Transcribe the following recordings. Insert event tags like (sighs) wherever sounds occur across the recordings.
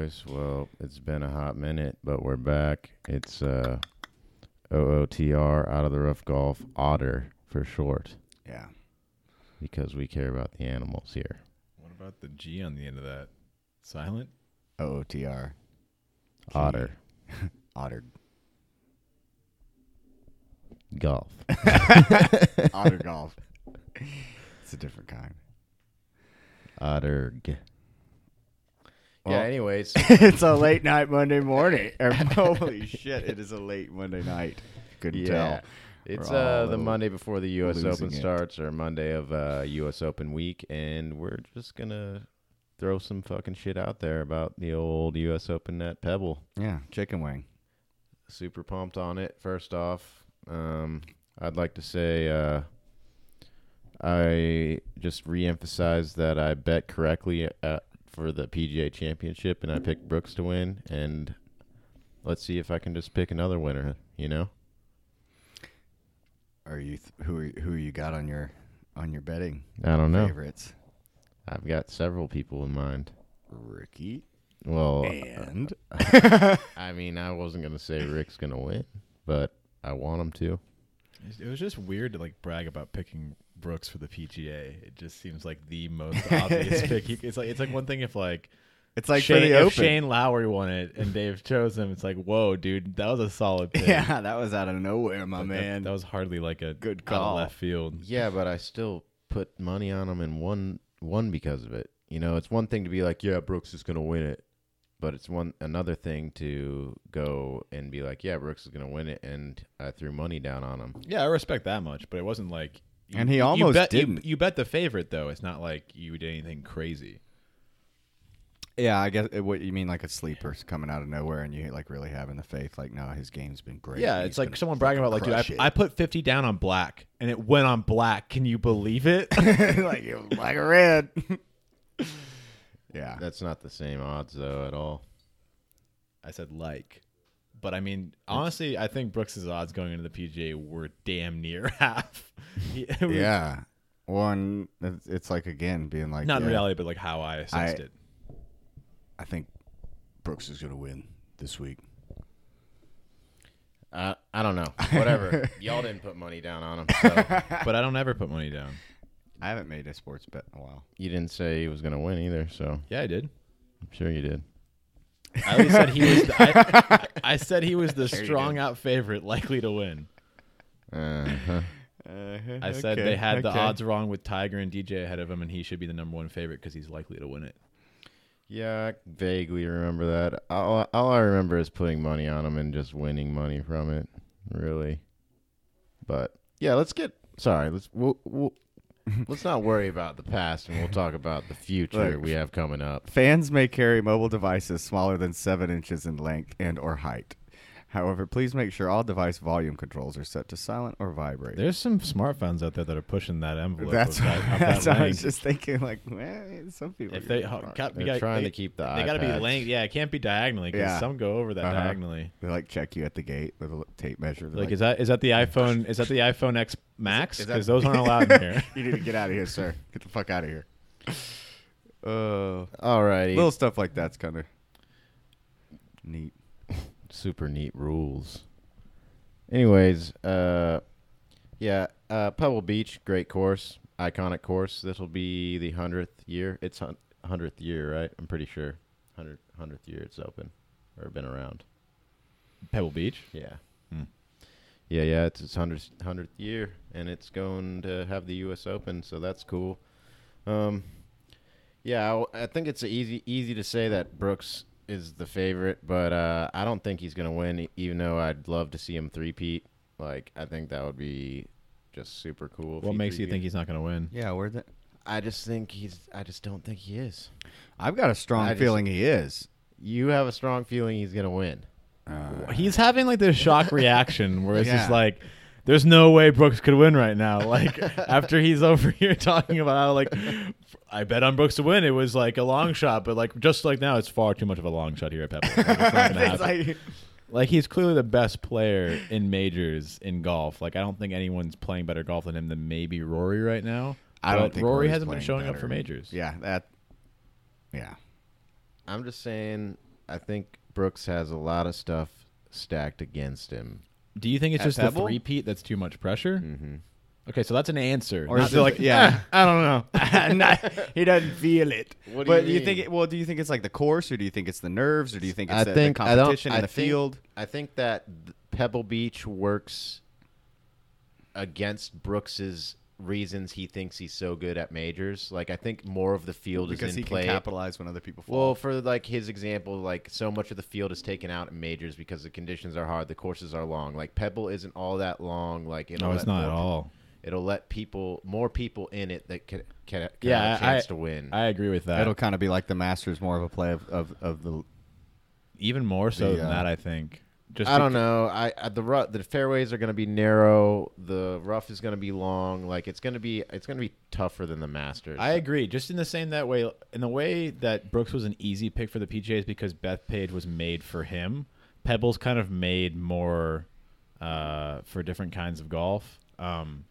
boys. Well, it's been a hot minute, but we're back. It's uh, OOTR, Out of the Rough Golf, Otter for short, Yeah. because we care about the animals here. What about the G on the end of that? Silent? OOTR. Otter (laughs) Otter. Golf. (laughs) Otter golf. It's a different kind. Otter. Well- yeah, anyways. (laughs) it's a late night Monday morning. (laughs) Holy (laughs) shit! It is a late Monday night. Couldn't yeah. tell. It's uh, the Monday before the U.S. Open it. starts, or Monday of uh, U.S. Open week, and we're just gonna throw some fucking shit out there about the old U.S. Open at Pebble. Yeah, chicken wing. super pumped on it. First off, um, I'd like to say uh, I just reemphasize that I bet correctly at, for the PGA Championship, and I picked Brooks to win. And let's see if I can just pick another winner. You know, Are you th- who are, who you got on your on your betting I don't know. favorites? I've got several people in mind. Ricky Well, uh, and (laughs) I mean, I wasn't gonna say Rick's gonna win, but I want him to. It was just weird to like brag about picking Brooks for the PGA. It just seems like the most (laughs) obvious pick. It's like it's like one thing if like it's like Shane, for the if Open. Shane Lowry won it and Dave chose him. It's like whoa, dude, that was a solid (laughs) pick. yeah, that was out of nowhere, my But that- man. That, was hardly like a Good call. left field. Yeah, but I still put money on him and won won because of it. You know, it's one thing to be like, yeah, Brooks is gonna win it, but it's one another thing to go and be like, yeah, Brooks is gonna win it, and I threw money down on him. Yeah, I respect that much, but it wasn't like. You- And he you almost bet, you- didn't. You, bet the favorite though. It's not like you did anything crazy. yeah, I guess it, what you mean like a sleeper coming out of nowhere, and you like really having the faith. Like, no, his game's been great. Yeah, it's like someone bragging about like, dude, I. I put fifty down on black and it went on black. Can you believe it? (laughs) (laughs) like it was black or red. (laughs) yeah, That's not the same odds though at all. I said like, but I mean, honestly, I think Brooks's odds going into the PGA were damn near half. He- it was- yeah. (laughs) One, it's, it's like again being like, not in yeah, reality, but like how I assessed I- it. I think Brooks is gonna win this week. I I don't know. (laughs) Whatever. Y'all didn't put money down on him, so (laughs) But I don't ever put money down. I haven't made a sports bet in a while. you didn't say he was gonna win either. So Yeah, I did. I'm sure you did. I always said he was. The, I, I said he was the Sure strong out favorite, likely to win. Uh-huh. Uh-huh, I said they had the odds wrong with Tiger and DJ ahead of him, and he should be the number one favorite because he's likely to win it. Yeah, I vaguely remember that. All, all I remember is putting money on him and just winning money from it. Really, but yeah, let's get. Sorry, let's we'll, we'll, (laughs) let's not worry about the past, and we'll talk about the future Look. we have coming up. Fans may carry mobile devices smaller than seven inches in length and or height. However, please make sure all device volume controls are set to silent or vibrate. There's some smartphones out there that are pushing that envelope. that's of that, (laughs) of that's that what I was just thinking. Like, well, some people. if they are- got, They're you got, trying they, to keep the. they got to be iPads. length. Yeah, it can't be diagonally because Yeah. some go over that Uh-huh. diagonally. they like check you at the gate with a tape measure. They're Like, is that is that the (laughs) iPhone? Is that the iPhone X Max? is Because those aren't allowed in here. (laughs) you need to get out of here, sir. Get the fuck out of here. Uh, Alrighty, little stuff like that's kind of neat. Super neat rules. Anyways, uh, yeah, uh, Pebble Beach, great course, iconic course. This will be the hundredth year. It's hundredth year, right? I'm pretty sure. Hundredth year it's open or been around. Pebble Beach. Yeah. Hmm. Yeah, yeah, it's its hundredth hundredth year, and it's going to have the U.S. Open, so that's cool. Um, yeah, I, I think it's easy easy to say that Brooks is the favorite, but uh, I don't think he's gonna win. Even though I'd love to see him three-peat. Like, I think that would be just super cool. What makes you think he's not going to win? Yeah, where the I just think he's. I just don't think he is. I've got a strong I just- feeling he is. You have a strong feeling he's gonna win. Uh, He's having like this shock (laughs) reaction where it's Yeah. just like, there's no way Brooks could win right now. Like (laughs) after he's over here (laughs) talking about how like, I bet on Brooks to win. It was like a long shot, but like just like now, it's far too much of a long shot here at Pebble. Like, it's not gonna (laughs) it's happen. like, Like he's clearly the best player in majors in golf. Like I don't think anyone's playing better golf than him than maybe Rory right now. I don't But think Rory Rory's hasn't been playing showing up better. for majors. yeah, that. Yeah, I'm just saying I think Brooks has a lot of stuff stacked against him. Do you think it's At just Pebble? the repeat that's too much pressure? hmm Okay, so that's an answer. Or is it- like, yeah. "Eh, (laughs) I don't know. (laughs) Not- (laughs) he doesn't feel it. What do but you you think it? Well, do you think it's like the course, or do you think it's the nerves, or do you think it's I the, think the I don't- competition I in the think- field? I think that Pebble Beach works against Brooks's reasons he thinks he's so good at majors. Like I think more of the field Because is he play. can capitalize when other people fall. Well, for like his example, like so much of the field is taken out in majors because the conditions are hard, the courses are long. Like Pebble isn't all that long. Like No, it's not at more- all. It'll let people, more people in it that can, can, can Yeah, have a chance I- to win. I agree with that. It'll kind of be like the Masters, more of a play of, of, of the. Even more so The, than uh, that, I think. Just I don't know. I, I the ru- the fairways are going to be narrow. The rough is going to be long. Like it's going to be it's going to be tougher than the Masters. I agree. Just in the same that way, in the way that Brooks was an easy pick for the PGAs because Bethpage was made for him. Pebbles kind of made more uh, for different kinds of golf. Um,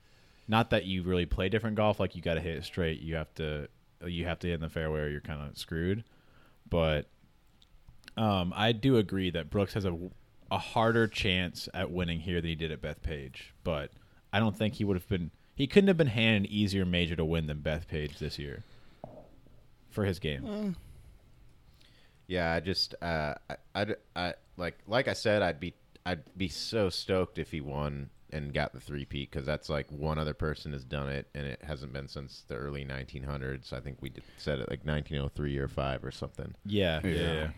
not that you really play different golf. Like you got to hit it straight. You have to you have to hit in the fairway or you're kind of screwed. But um, I do agree that Brooks has a a harder chance at winning here than he did at Bethpage. But I don't think he would have been. He couldn't have been handed an easier major to win than Bethpage this year for his game. Yeah, I just uh, I, I, I- like like I said, I'd be I'd be so stoked if he won and got the three peat because that's like one other person has done it and it hasn't been since the early 1900s. I think we did, said it like 1903 or five or something. Yeah, yeah, Yeah. yeah.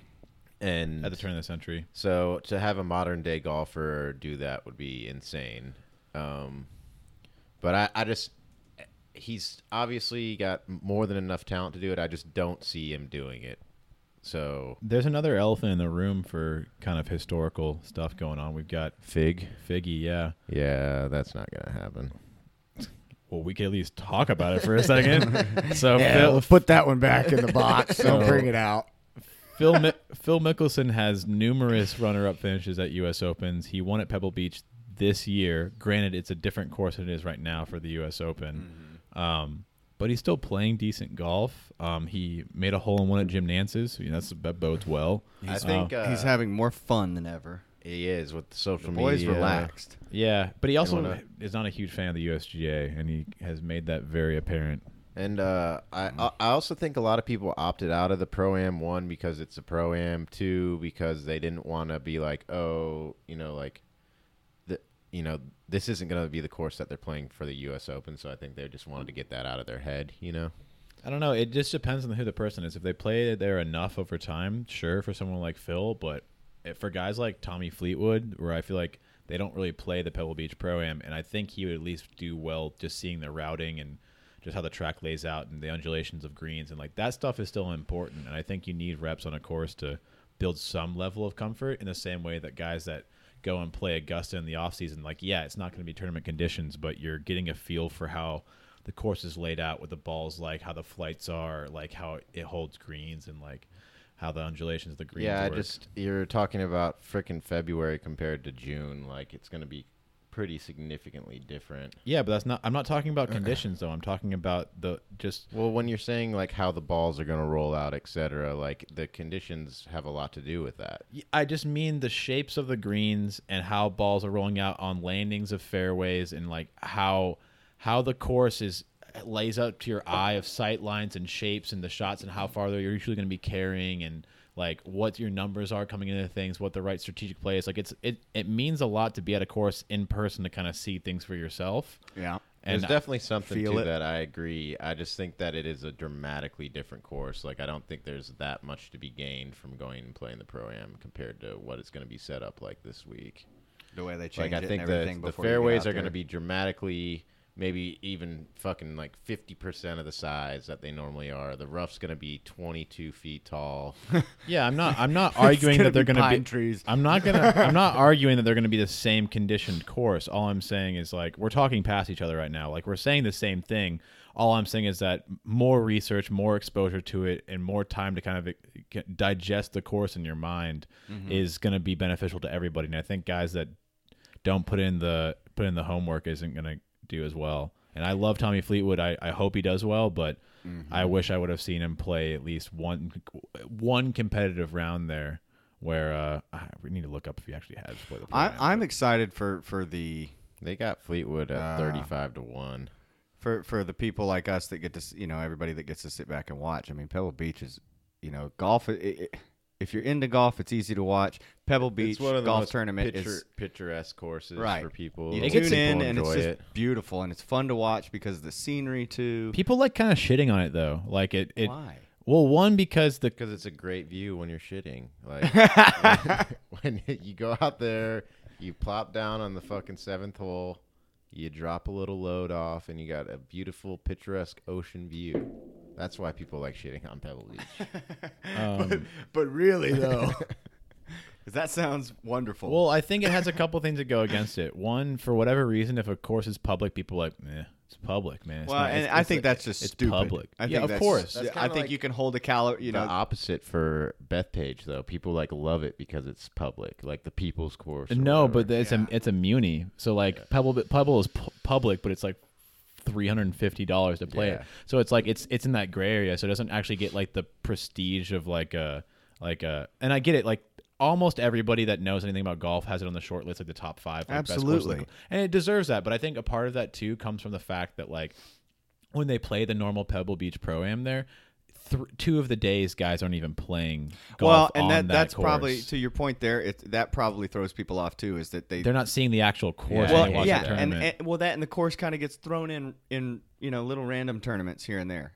And At the turn of the century. So to have a modern day golfer do that would be insane. Um, but I, I just he's obviously got more than enough talent to do it. I just don't see him doing it. So There's another elephant in the room for kind of historical stuff going on. We've got Fig, Figgy, yeah. yeah, that's not gonna happen. Well, we could at least talk about it for a second. (laughs) so Yeah, Phil, we'll put that one back in the box. (laughs) Don't So- bring it out. Phil Mi- Phil Mickelson has numerous runner-up finishes at U.S. Opens. He won at Pebble Beach this year. Granted, it's a different course than it is right now for the U.S. Open, um, but he's still playing decent golf. Um, he made a hole in one at Jim Nantz's. You know, that's, that bodes well. I He's- think uh, He's having more fun than ever. he is with The social boy's media. relaxed. Yeah, but he also wanna- is not a huge fan of the USGA, and he has made that very apparent. And uh, I I I also think a lot of people opted out of the pro am one because it's a pro am, two because they didn't want to be like, oh, you know, like the you know this isn't going to be the course that they're playing for the U.S. Open. So I think they just wanted to get that out of their head, you know. I don't know. It just depends on who the person is. If they play there enough over time, sure, for someone like Phil. But for guys like Tommy Fleetwood, where I feel like they don't really play the Pebble Beach Pro Am, and I think he would at least do well just seeing the routing and just how the track lays out and the undulations of greens and like that stuff is still important. And I think you need reps on a course to build some level of comfort in the same way that guys that go and play Augusta in the off season, like yeah, it's not going to be tournament conditions, but you're getting a feel for how the course is laid out, what the balls like, how the flights are, like how it holds greens, and like how the undulations of the greens. yeah, I work. just you're talking about frickin' February compared to June. Like it's going to be pretty significantly different. yeah, but that's not. I'm not talking about conditions though. I'm talking about the just Well, when you're saying like how the balls are going to roll out, etc., like the conditions have a lot to do with that. I just mean the shapes of the greens and how balls are rolling out on landings of fairways and like how how the course is eh, lays out to your eye of sight lines and shapes and the shots and how far they're usually going to be carrying and like what your numbers are coming into things, what the right strategic play is. Like it's it it means a lot to be at a course in person to kind of see things for yourself. Yeah. And There's definitely something feel to it. that. I agree. I just think that it is a dramatically different course. Like I don't think there's that much to be gained from going and playing the pro am compared to what it's going to be set up like this week. The way they change Like I it think and the everything the before fairways are going to be dramatically, maybe even fucking like fifty percent of the size that they normally are. The rough's going to be twenty two feet tall. (laughs) Yeah, I'm not I'm not arguing that they're going to pine be trees. I'm not gonna. (laughs) I'm not arguing that they're gonna be the same conditioned course. All I'm saying is like we're talking past each other right now. Like we're saying the same thing. All I'm saying is that more research, more exposure to it, and more time to kind of uh, digest the course in your mind is gonna be beneficial to everybody. And I think guys that don't put in the put in the homework isn't gonna do as well. And I love Tommy Fleetwood. I, I hope he does well, but I wish I would have seen him play at least one one competitive round there where uh, I- we need to look up if he actually has played the I, pro am, I'm but- excited for for the They got Fleetwood at Ah. 35 to 1. for for the people like us that get to you know everybody that gets to sit back and watch. I mean, Pebble Beach is you know golf. It, it, if you're into golf, it's easy to watch. Pebble Beach it's one of the golf most tournament picture, is picturesque courses Right. for people. you It tune gets- in and it's just it. beautiful and it's fun to watch because of the scenery too. people like kind of shitting on it though. Like it, it. Why? Well, one because the because it's a great view when you're shitting. Like (laughs) (laughs) when you go out there, you plop down on the fucking seventh hole, you drop a little load off, and you got a beautiful, picturesque ocean view. That's why people like shitting on Pebble Beach. (laughs) um, But really though, because that sounds wonderful. Well, I think it has a couple things that go against it. One, for whatever reason, if a course is public, people are like, eh, it's public, man. It's well, not- and it's- I it's think a- that's just it's stupid. public. I think yeah, of course. That's I kinda think like you can hold a calorie. You the know, opposite for Bethpage though. People like love it because it's public, like the people's course. No, whatever. but it's Yeah. a it's a muni. So like Pebble Pebble is pu- public, but it's like three hundred and fifty dollars to play it. So it's like it's it's in that gray area. So it doesn't actually get like the prestige of like a like a. And I get it. Like almost everybody that knows anything about golf has it on the short list, like the top five. Like best Absolutely. go- and it deserves that. But I think a part of that too comes from the fact that like when they play the normal Pebble Beach pro am there. Th- two of the days, guys aren't even playing golf well, and that, that that's course. probably to your point there. It that probably throws people off too. Is that they they're not seeing the actual course. Yeah, when well, watch yeah, the and, and well, that and the course kind of gets thrown in in you know little random tournaments here and there,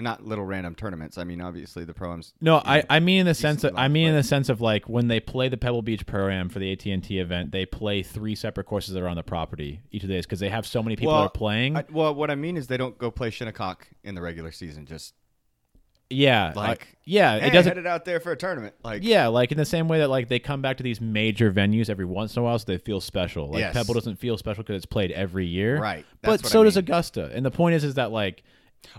not little random tournaments. I mean, obviously the proams. No, you I, know, I mean in the sense of I mean in the sense of like when they play the Pebble Beach Pro-Am for the AT&T event, they play three separate courses that are on the property each of the days because they have so many people Well, that are playing. I, well, what I mean is they don't go play Shinnecock in the regular season. Just yeah, like, uh, yeah, hey, it doesn't. headed out there for a tournament. Like Yeah, like in the same way that like they come back to these major venues every once in a while, so they feel special. Like Yes. Pebble doesn't feel special because it's played every year, Right. but so I does. Augusta. And the point is, is that like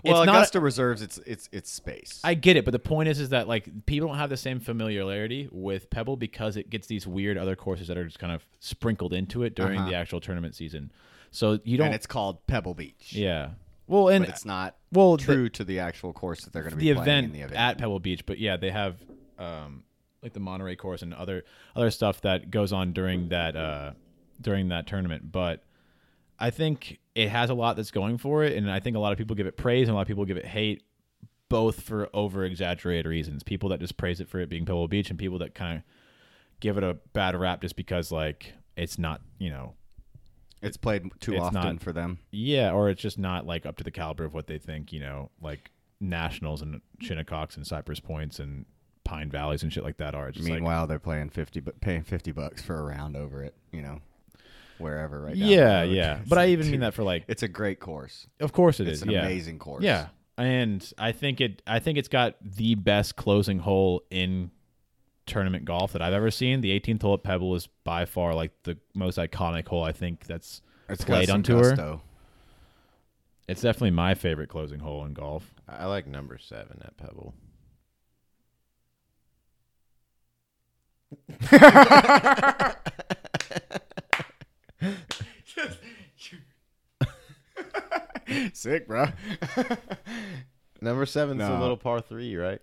well, it's not Augusta reserves its its its space. I get it, but the point is, is that like people don't have the same familiarity with Pebble because it gets these weird other courses that are just kind of sprinkled into it during Uh-huh. the actual tournament season. So you don't, and it's called Pebble Beach. yeah. Well, and but it's not well, the- true to the actual course that they're going to the be playing in the event. at Pebble Beach, but yeah, they have um, like the Monterey course and other other stuff that goes on during that uh, during that tournament. But I think it has a lot that's going for it, and I think a lot of people give it praise and a lot of people give it hate, both for over exaggerated reasons. People that just praise it for it being Pebble Beach, and people that kind of give it a bad rap just because like it's not you know it's played too it's often not- for them. yeah, or it's just not like up to the caliber of what they think, you know, like nationals and Shinnecocks and Cypress Points and Pine Valleys and shit like that are. Just like, Meanwhile, they're playing fifty, but paying fifty bucks for a round over it. You know, wherever right. down the yeah, yeah. (laughs) But I even mean that for like, It's a great course. of course it it's is. an yeah. amazing course. Yeah, and I think it. I think it's got the best closing hole in tournament golf that I've ever seen. The 18th hole at Pebble is by far like the most iconic hole. I think that's it's played on tour. gusto. it's definitely my favorite closing hole in golf. I like number seven at Pebble. (laughs) (laughs) (laughs) Sick, bro. (laughs) Number seven's No. a little par three, right?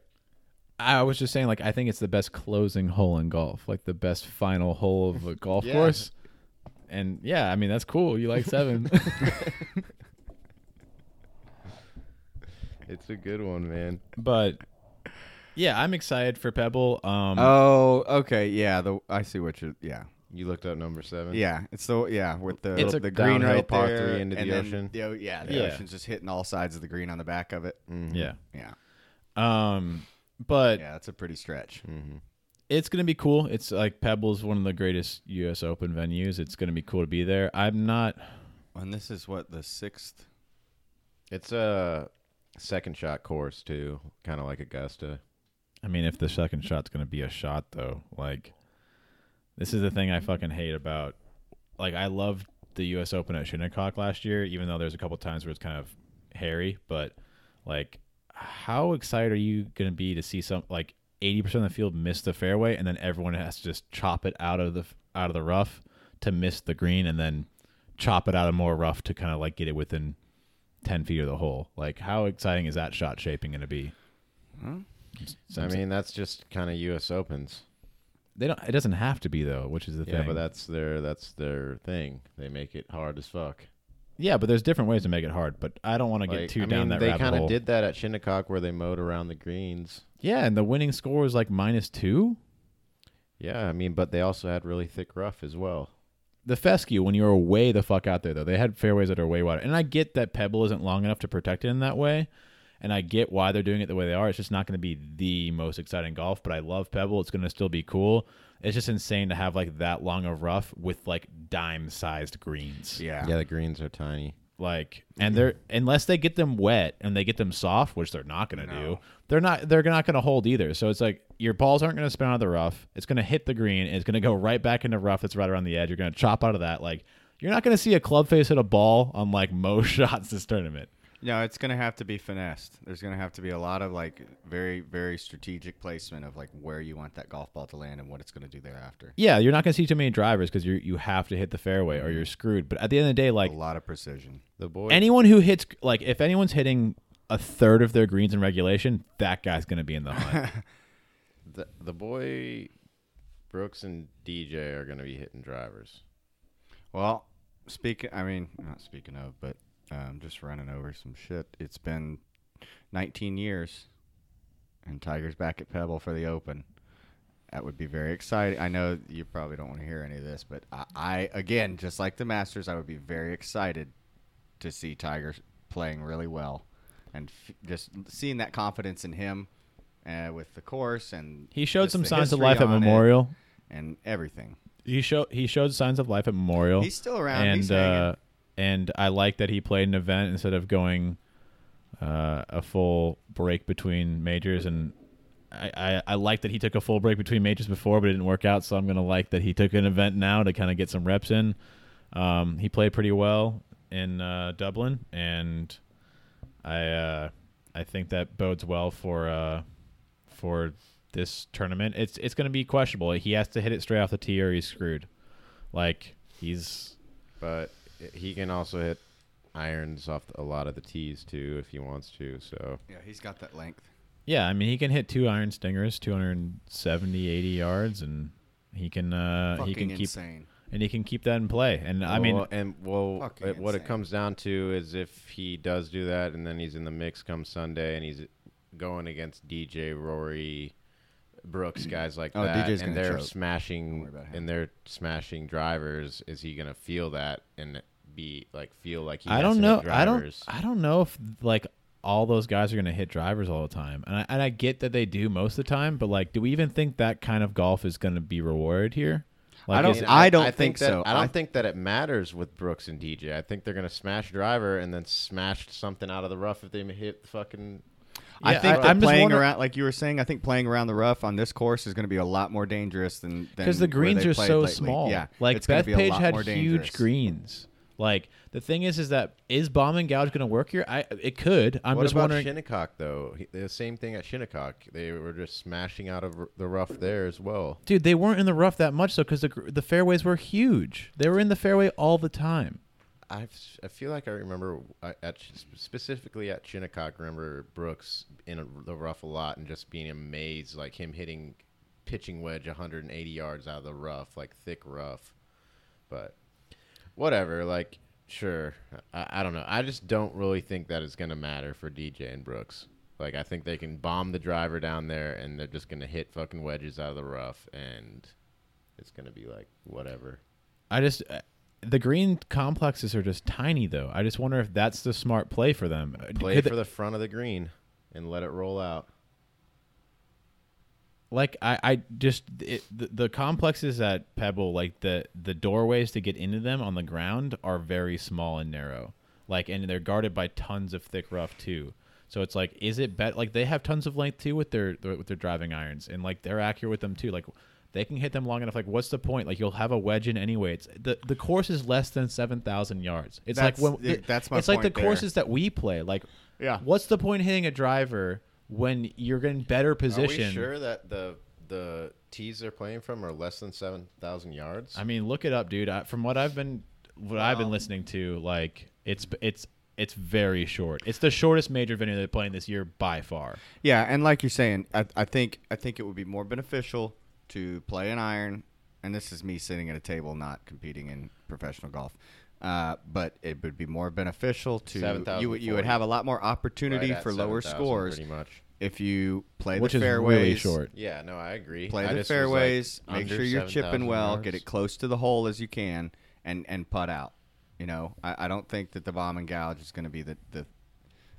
I was just saying, like, I think it's the best closing hole in golf, like the best final hole of a golf Yeah. course. And yeah, I mean that's cool. You like seven? (laughs) It's a good one, man. but yeah, I'm excited for Pebble. Um, oh, okay. Yeah, the I see what you're. Yeah, You looked up number seven. yeah. It's the yeah with the It's a the green downhill right par there, three into and the then ocean. The, yeah, the Yeah. ocean's just hitting all sides of the green on the back of it. Mhm. yeah. Yeah, Um, but yeah. That's a pretty stretch. Mhm. it's gonna be cool. It's like Pebble's one of the greatest U.S. Open venues. It's gonna be cool to be there. I'm not. And this is what the sixth. It's a second shot course too, kind of like Augusta. I mean, if the second shot's gonna be a shot, though, like this is the thing I fucking hate about. Like, I loved the U.S. Open at Shinnecock last year, even though there's a couple times where it's kind of hairy. But like, how excited are you gonna be to see some like 80% of the field miss the fairway, and then everyone has to just chop it out of the out of the rough to miss the green, and then chop it out of more rough to kind of like get it within 10 feet of the hole. Like, how exciting is that shot shaping gonna be? Hmm? Huh? I mean, that's just kind of U.S. Opens. They don't. It doesn't have to be though, which is the Yeah, thing. but that's their that's their thing. They make it hard as fuck. yeah, but there's different ways to make it hard. But I don't want to Like, get too I down mean, that they rabbit kind hole. of did that at Shinnecock where they mowed around the greens. Yeah, and the winning score was like minus two. Yeah, I mean, but they also had really thick rough as well. The fescue, when you were way the fuck out there, though, they had fairways that are way wider. And I get that Pebble isn't long enough to protect it in that way. And I get why they're doing it the way they are. It's just not going to be the most exciting golf, but I love Pebble. It's going to still be cool. It's just insane to have like that long of rough with like dime sized greens. Yeah. Yeah, the greens are tiny. Like, and they're unless they get them wet and they get them soft, which they're not going to do. They're not. They're not going to hold either. So it's like your balls aren't going to spin out of the rough. It's going to hit the green. And it's going to go right back into rough that's right around the edge. You're going to chop out of that. Like, you're not going to see a club face hit a ball on like (laughs) most shots this tournament. No, it's gonna have to be finessed. There's gonna have to be a lot of like very, very strategic placement of like where you want that golf ball to land and what it's gonna do thereafter. Yeah, you're not going to see too many drivers because you you have to hit the fairway or you're mm-hmm. screwed. But at the end of the day, like a lot of precision. The boy, anyone who hits like if anyone's hitting a third of their greens in regulation, that guy's going to be in the hunt. (laughs) the, the boy, Brooks and DJ are going to be hitting drivers. Well, speaking, I mean, not speaking of, but um, just running over some shit. It's been 19 years, and Tiger's back at Pebble for the Open. That would be very exciting. I know you probably don't want to hear any of this, but I, I again, just like the Masters, I would be very excited to see Tiger playing really well, and f- just seeing that confidence in him uh, with the course and he showed some signs of life at Memorial. and everything. He showed he showed signs of life at Memorial. He's still around. and He's uh. And I like that he played an event instead of going uh, a full break between majors. And I, I, I like that he took a full break between majors before, but it didn't work out. So I'm gonna like that he took an event now to kind of get some reps in. Um, he played pretty well in uh, Dublin, and I uh, I think that bodes well for uh, for this tournament. It's it's going to be questionable. He has to hit it straight off the tee, or he's screwed. Like he's But he can also hit irons off a lot of the tees too if he wants to. So yeah, he's got that length. yeah. I mean, he can hit two iron stingers, 270, 80 yards, and he can uh, he can keep insane. and he can keep that in play. And I mean, and well, it, what it comes down to is if he does do that, and then he's in the mix come Sunday, and he's going against DJ Rory. Brooks, (clears throat) guys like Oh, that, DJ's and they're choke. Smashing worry about him. and they're smashing drivers. Is he gonna feel that and be like feel like he? I has don't to know. hit I don't. I don't know if like all those guys are going to hit drivers all the time. And I, and I get that they do most of the time, but like, do we even think that kind of golf is going to be rewarded here? Like, I don't- is- I don't think that, so. I don't I- think that it matters with Brooks and DJ. I think they're gonna smash driver and then smash something out of the rough if they hit the fucking. I Yeah, think I- that I'm playing around, like you were saying, I think playing around the rough on this course is going to be a lot more dangerous than because the greens are so lately. small. Yeah, like it's gonna be a Bethpage had huge greens. Like the thing is, is that is bomb and gouge going to work here? I it could. I'm what just about wondering. Shinnecock though? He- The same thing at Shinnecock. They were just smashing out of the rough there as well. Dude, they weren't in the rough that much though, because the the fairways were huge. They were in the fairway all the time. I I feel like I remember at specifically at Shinnecock. Remember Brooks in a, the rough a lot and just being amazed, like him hitting pitching wedge 180 yards out of the rough, like thick rough. But whatever, like sure, I, I don't know. I just don't really think that is gonna matter for DJ and Brooks. Like I think they can bomb the driver down there, and they're just gonna hit fucking wedges out of the rough, and it's gonna be like whatever. I just uh, the green complexes are just tiny though. I just wonder if that's the smart play for them. Uh, Play could for the front of the green and let it roll out. Like I, I just it, the, the complexes at Pebble, like the the doorways to get into them on the ground are very small and narrow. Like and they're guarded by tons of thick rough too. So it's like, is it bet like they have tons of length too with their with their driving irons and like they're accurate with them too. Like they can hit them long enough. Like what's the point? Like you'll have a wedge in anyway. It's the the course is less than seven thousand yards. It's That's- like when yeah, that's my It's like the there. courses that we play. Like Yeah. what's the point hitting a driver when you're in better position. Are position? we sure that the the tees they're playing from are less than seven thousand yards? I mean, look it up, dude. I, from what I've been what I've been listening to, like it's it's it's very short. It's the shortest major venue they're playing this year by far. Yeah, and like you're saying, I, I think I think it would be more beneficial to play an iron, and this is me sitting at a table, not competing in professional golf. Uh, but it would be more beneficial to you. would- You would have a lot more opportunity Right at for lower 7,000 scores pretty much. if you play which the is fairways. really short. Yeah, no, I agree. Play I the just was, like, fairways. make sure you're 7,000 chipping well. Get it close to the hole as you can, and and putt out. You know, I, I don't think that the bomb and gouge is going to be the, the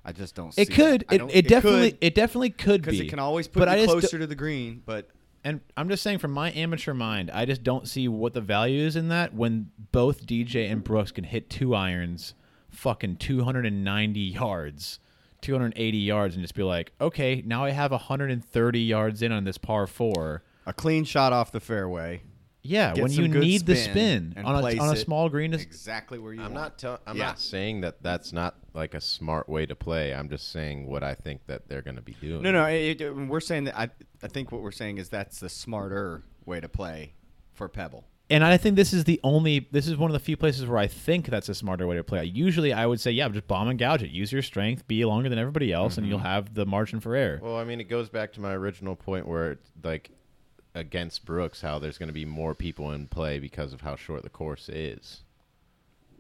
I just don't. It see could. I It, it, definitely. could, it definitely could be. because it can always put but you closer to the green. But And I'm just saying, from my amateur mind, I just don't see what the value is in that when both DJ and Brooks can hit two irons, fucking 290 yards, 280 yards, and just be like, okay, now I have 130 yards in on this par four. a clean shot off the fairway, Yeah, Get when some you good need the spin spin and on a, on a it small green. Is, exactly where you. I'm want. not tell- I'm Yeah. not saying that that's not like a smart way to play. I'm just saying what I think that they're going to be doing. No, no. It, it- we're saying that. I I think what we're saying is that's the smarter way to play for Pebble. and I think this is the only. This is one of the few places where I think that's a smarter way to play. Usually, I would say, yeah, just bomb and gouge it. Use your strength, be longer than everybody else, and you'll mm-hmm. have the margin for error. Well, I mean, it goes back to my original point where, it's like, against Brooks, how there's going to be more people in play because of how short the course is.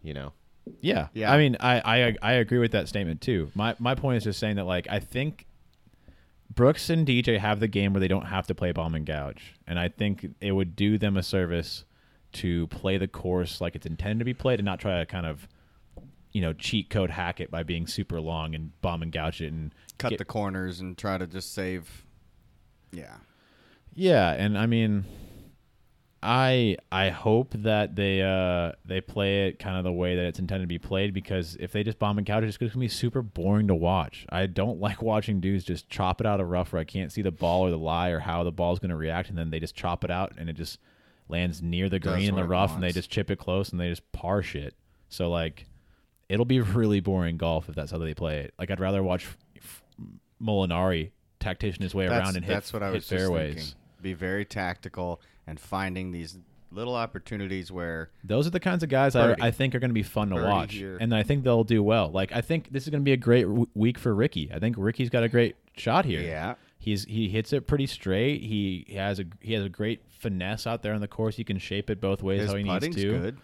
You know, Yeah, Yeah. I mean, I, I I agree with that statement too. My my point is just saying that like I think Brooks and DJ have the game where they don't have to play bomb and gouge, and I think it would do them a service to play the course like it's intended to be played, and not try to kind of you know cheat code hack it by being super long and bomb and gouge it and Cut get- the corners and try to just save. Yeah. Yeah, and I mean, I I hope that they uh they play it kind of the way that it's intended to be played because if they just bomb and gouge, it's gonna be super boring to watch. I don't (laughs) like watching dudes just chop it out of rough where I can't see the ball or the lie or how the ball's gonna react, and then they just chop it out and it just lands near the green in the rough, and they just chip it close and they just par shit. So like, it'll be (laughs) really boring golf if that's how they play it. Like I'd rather watch f- Molinari tactician his way That's, around and hit, that's what I was fairways. thinking. Be very tactical and finding these little opportunities where Those are the kinds of guys I. I think are going to be fun to watch, here. and I think they'll do well. Like I think this is going to be a great w- week for Ricky. I think Ricky's got a great shot here. Yeah. he's he hits it pretty straight. He has a he has a great finesse out there on the course. He can shape it both ways his how he needs to. good.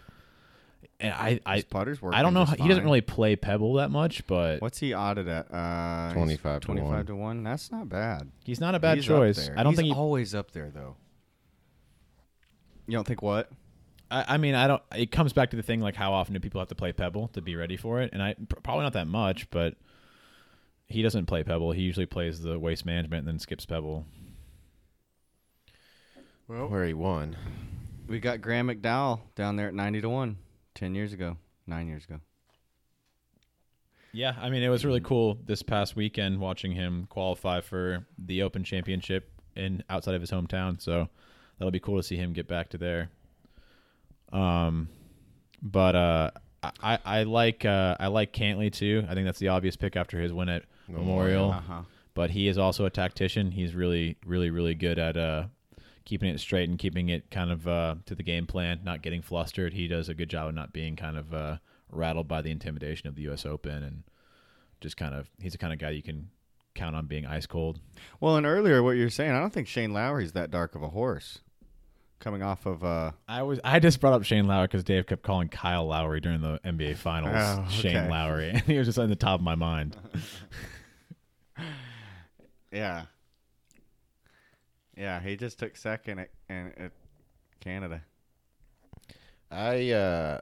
And I I His putter's working I don't know. just How, he doesn't fine. really play Pebble that much, but What's he audited at? Uh, he's 25 to 25 1. to 1. That's not bad. he's not a bad He's up choice. there. I don't He's think he. always up there though. You don't think what? I, I mean, I don't. It comes back to the thing like how often do people have to play Pebble to be ready for it, and I pr- probably not that much, but he doesn't play Pebble. He usually plays the waste management and then skips Pebble. Well, where he won. We got Graham McDowell down there at 90 to 1 10 years ago, 9 years ago. Yeah, I mean, it was really cool this past weekend watching him qualify for the Open Championship in outside of his hometown. So that'll be cool to see him get back to there. Um, but uh, I I like uh, I like Cantlay too. I think that's the obvious pick after his win at Memorial. Uh-huh. But he is also a tactician. He's really really really good at uh, keeping it straight and keeping it kind of uh, to the game plan, not getting flustered. He does a good job of not being kind of uh, rattled by the intimidation of the U.S. Open and just kind of he's the kind of guy you can count on being ice cold. Well, and earlier what you're saying, I don't think Shane Lowry's that dark of a horse. Coming off of uh I was I just brought up Shane Lowry because Dave kept calling Kyle Lowry during the NBA Finals Oh, (laughs) Shane. Lowry, and (laughs) he was just on the top of my mind. (laughs) yeah. Yeah, he just took second at, and at Canada. I uh,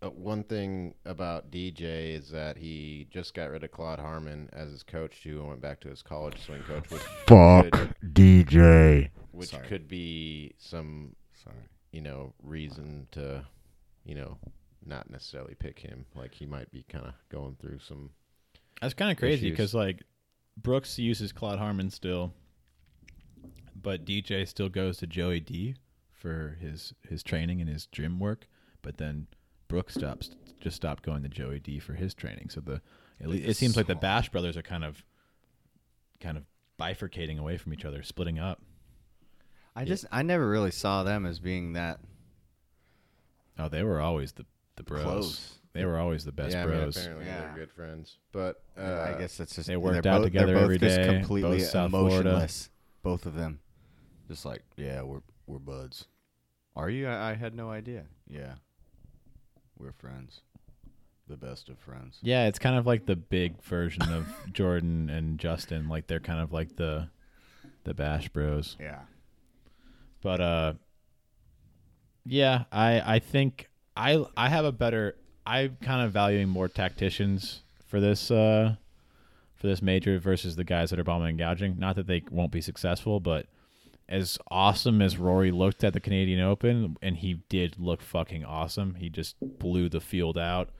uh, one thing about DJ is that he just got rid of Claude Harmon as his coach too, and went back to his college swing coach, which could, DJ. which Sorry. could be some Sorry. you know reason to you know not necessarily pick him. Like he might be kind of going through some. That's kind of crazy because like Brooks uses Claude Harmon still, but DJ still goes to Joey D for his his training and his gym work. But then Brooks stops just stopped going to Joey D for his training. So the it, le- it seems like the Bash brothers are kind of kind of bifurcating away from each other, splitting up. I just I never really saw them as being that Oh, they were always the the bros. close. They were always the best yeah, I mean, bros. apparently Yeah. they're good friends, but uh, I guess it's just they worked out both, together they're both every just day, completely both South Florida. emotionless, both of them. Just like, yeah, we're we're buds. Are you? I, I had no idea. Yeah, we're friends. The best of friends. Yeah, it's kind of like the big version of (laughs) Jordan and Justin. Like they're kind of like the the Bash Bros. Yeah. But uh yeah, I I think I I have a better I'm kind of valuing more tacticians for this uh for this major versus the guys that are bombing and gouging. Not that they won't be successful, but as awesome as Rory looked at the Canadian Open, and he did look fucking awesome. He just blew the field out,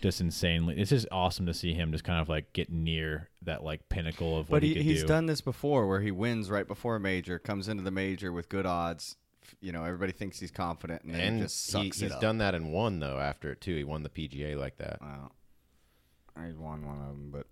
just insanely. It's just awesome to see him just kind of like get near that like pinnacle of what he, he, could he's do. done this before where he wins right before a major, comes into the major with good odds. You know, everybody thinks he's confident, and then and he just he, sucks he's it up. done that and won though after it too. He won the PGA like that. Well, I won one of them, but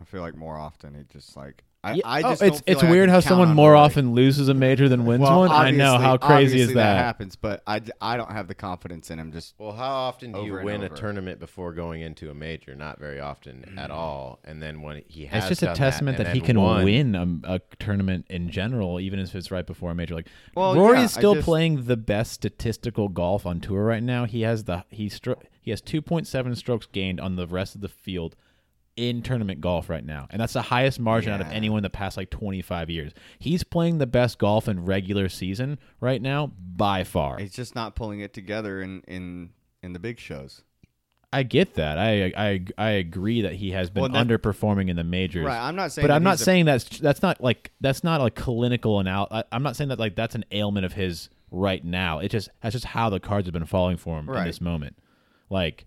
I feel like more often he just like I, Yeah, I oh, just it's don't feel it's like I weird can how someone more Rory. often loses a major than wins Well, one. I know how crazy is that. happens, but I, I don't have the confidence in him. Just Well, how often do you win a tournament before going into a major? Not very often at mm. all. And then when he has It's just a testament that, that, he can won, win a, a tournament in general, even if it's right before a major. Like Well, Rory yeah, is still just- playing the best statistical golf on tour right now. He has the he stro- he has two point seven strokes gained on the rest of the field in tournament golf right now, and that's the highest margin out of anyone in the past like twenty five years. He's playing the best golf in regular season right now by far. he's just not pulling it together in in in the big shows. I get that. I I I agree that he has been Well, that- underperforming in the majors. Right. I'm not saying. but I'm not he's a- saying that's that's not like that's not a clinical anal. I, I'm not saying that like that's an ailment of his right now. It just that's just how the cards have been falling for him in this moment. Like,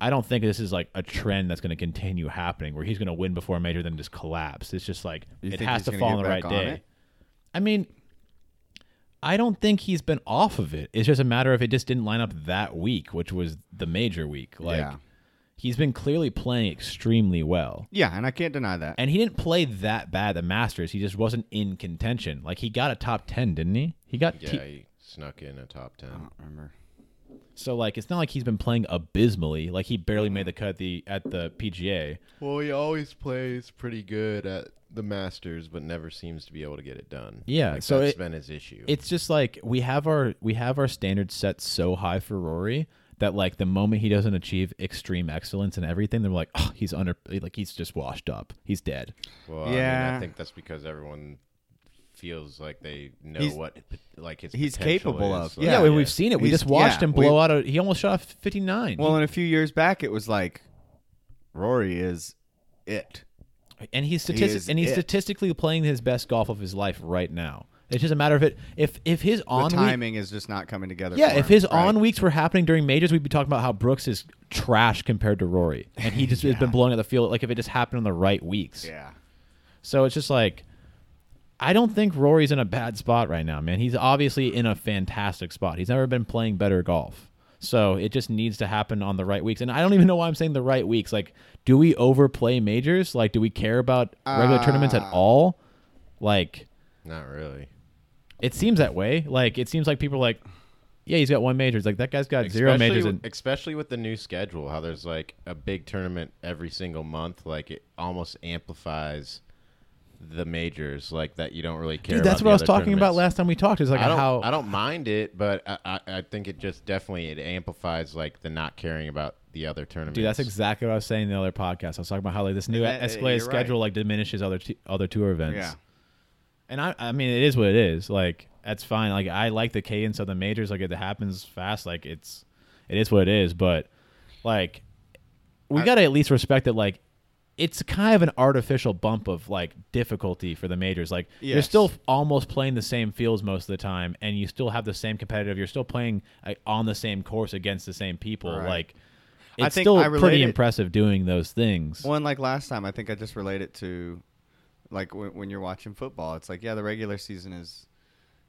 I don't think this is like a trend that's going to continue happening where he's going to win before a major then just collapse. It's just like You it has to fall on the right on day. it? I mean, I don't think he's been off of it. It's just a matter of it just didn't line up that week, which was the major week. Like Yeah. he's been clearly playing extremely well. Yeah, and I can't deny that. And he didn't play that bad at the Masters. He just wasn't in contention. Like he got a top ten, didn't he? He got Yeah, t- he snuck in a top ten. I don't remember. So like it's not like he's been playing abysmally. Like he barely made the cut at the at the PGA. Well, he always plays pretty good at the Masters, but never seems to be able to get it done. Yeah, Like, so that's it- been his issue. It's just like we have our we have our standards set so high for Rory that like the moment he doesn't achieve extreme excellence in everything, they're like, oh, he's under like he's just washed up. He's dead. well, I, mean, Yeah. I think that's because everyone feels like they know He's- what like his he's potential capable is. of. Yeah, Yeah, we- yeah. we've seen it. We He's- just watched yeah, him blow we- out a. He almost shot a fifty nine. Well, and a few years back, it was like Rory is it. and he's He statistic is and he's it. statistically playing his best golf of his life right now. It's just a matter of it. If if his The on week, timing is just not coming together. yeah, for if him, his right? on weeks were happening during majors, we'd be talking about how Brooks is trash compared to Rory, and he just has (laughs) been blowing at the field. Like if it just happened on the right weeks. yeah, So it's just like, I don't think Rory's in a bad spot right now, man. He's obviously in a fantastic spot. He's never been playing better golf. So it just needs to happen on the right weeks. And I don't even know why I'm saying the right weeks. Like, do we overplay majors? Like, do we care about regular tournaments at Ah. all? Like, Not really. it seems that way. Like, it seems like people are like, yeah, he's got one major. It's like that guy's got zero majors. And especially with the new schedule, how there's like a big tournament every single month. Like it almost amplifies the majors. Like that, you don't really care. dude, that's about what I was talking about last time we talked. Is like I don't, how I don't mind it, but I, I, I think it just definitely it amplifies like the not caring about the other tournaments. Dude, that's exactly what I was saying in the other podcast. I was talking about how like this new That- uh, escalated you're right. schedule like diminishes other t- other tour events. yeah. And I, I mean, it is what it is. Like that's fine. Like I like the cadence of the majors. Like it happens fast. Like it's, it is what it is. But like, we I- gotta at least respect that. Like, it's kind of an artificial bump of like difficulty for the majors. Like you're still almost playing the same fields most of the time, and you still have the same competitive. You're still playing like, on the same course against the same people. Right. Like. It's still pretty impressive doing those things. Well, and like last time, I think I just relate it to, like when, when you're watching football. It's like, yeah, the regular season is,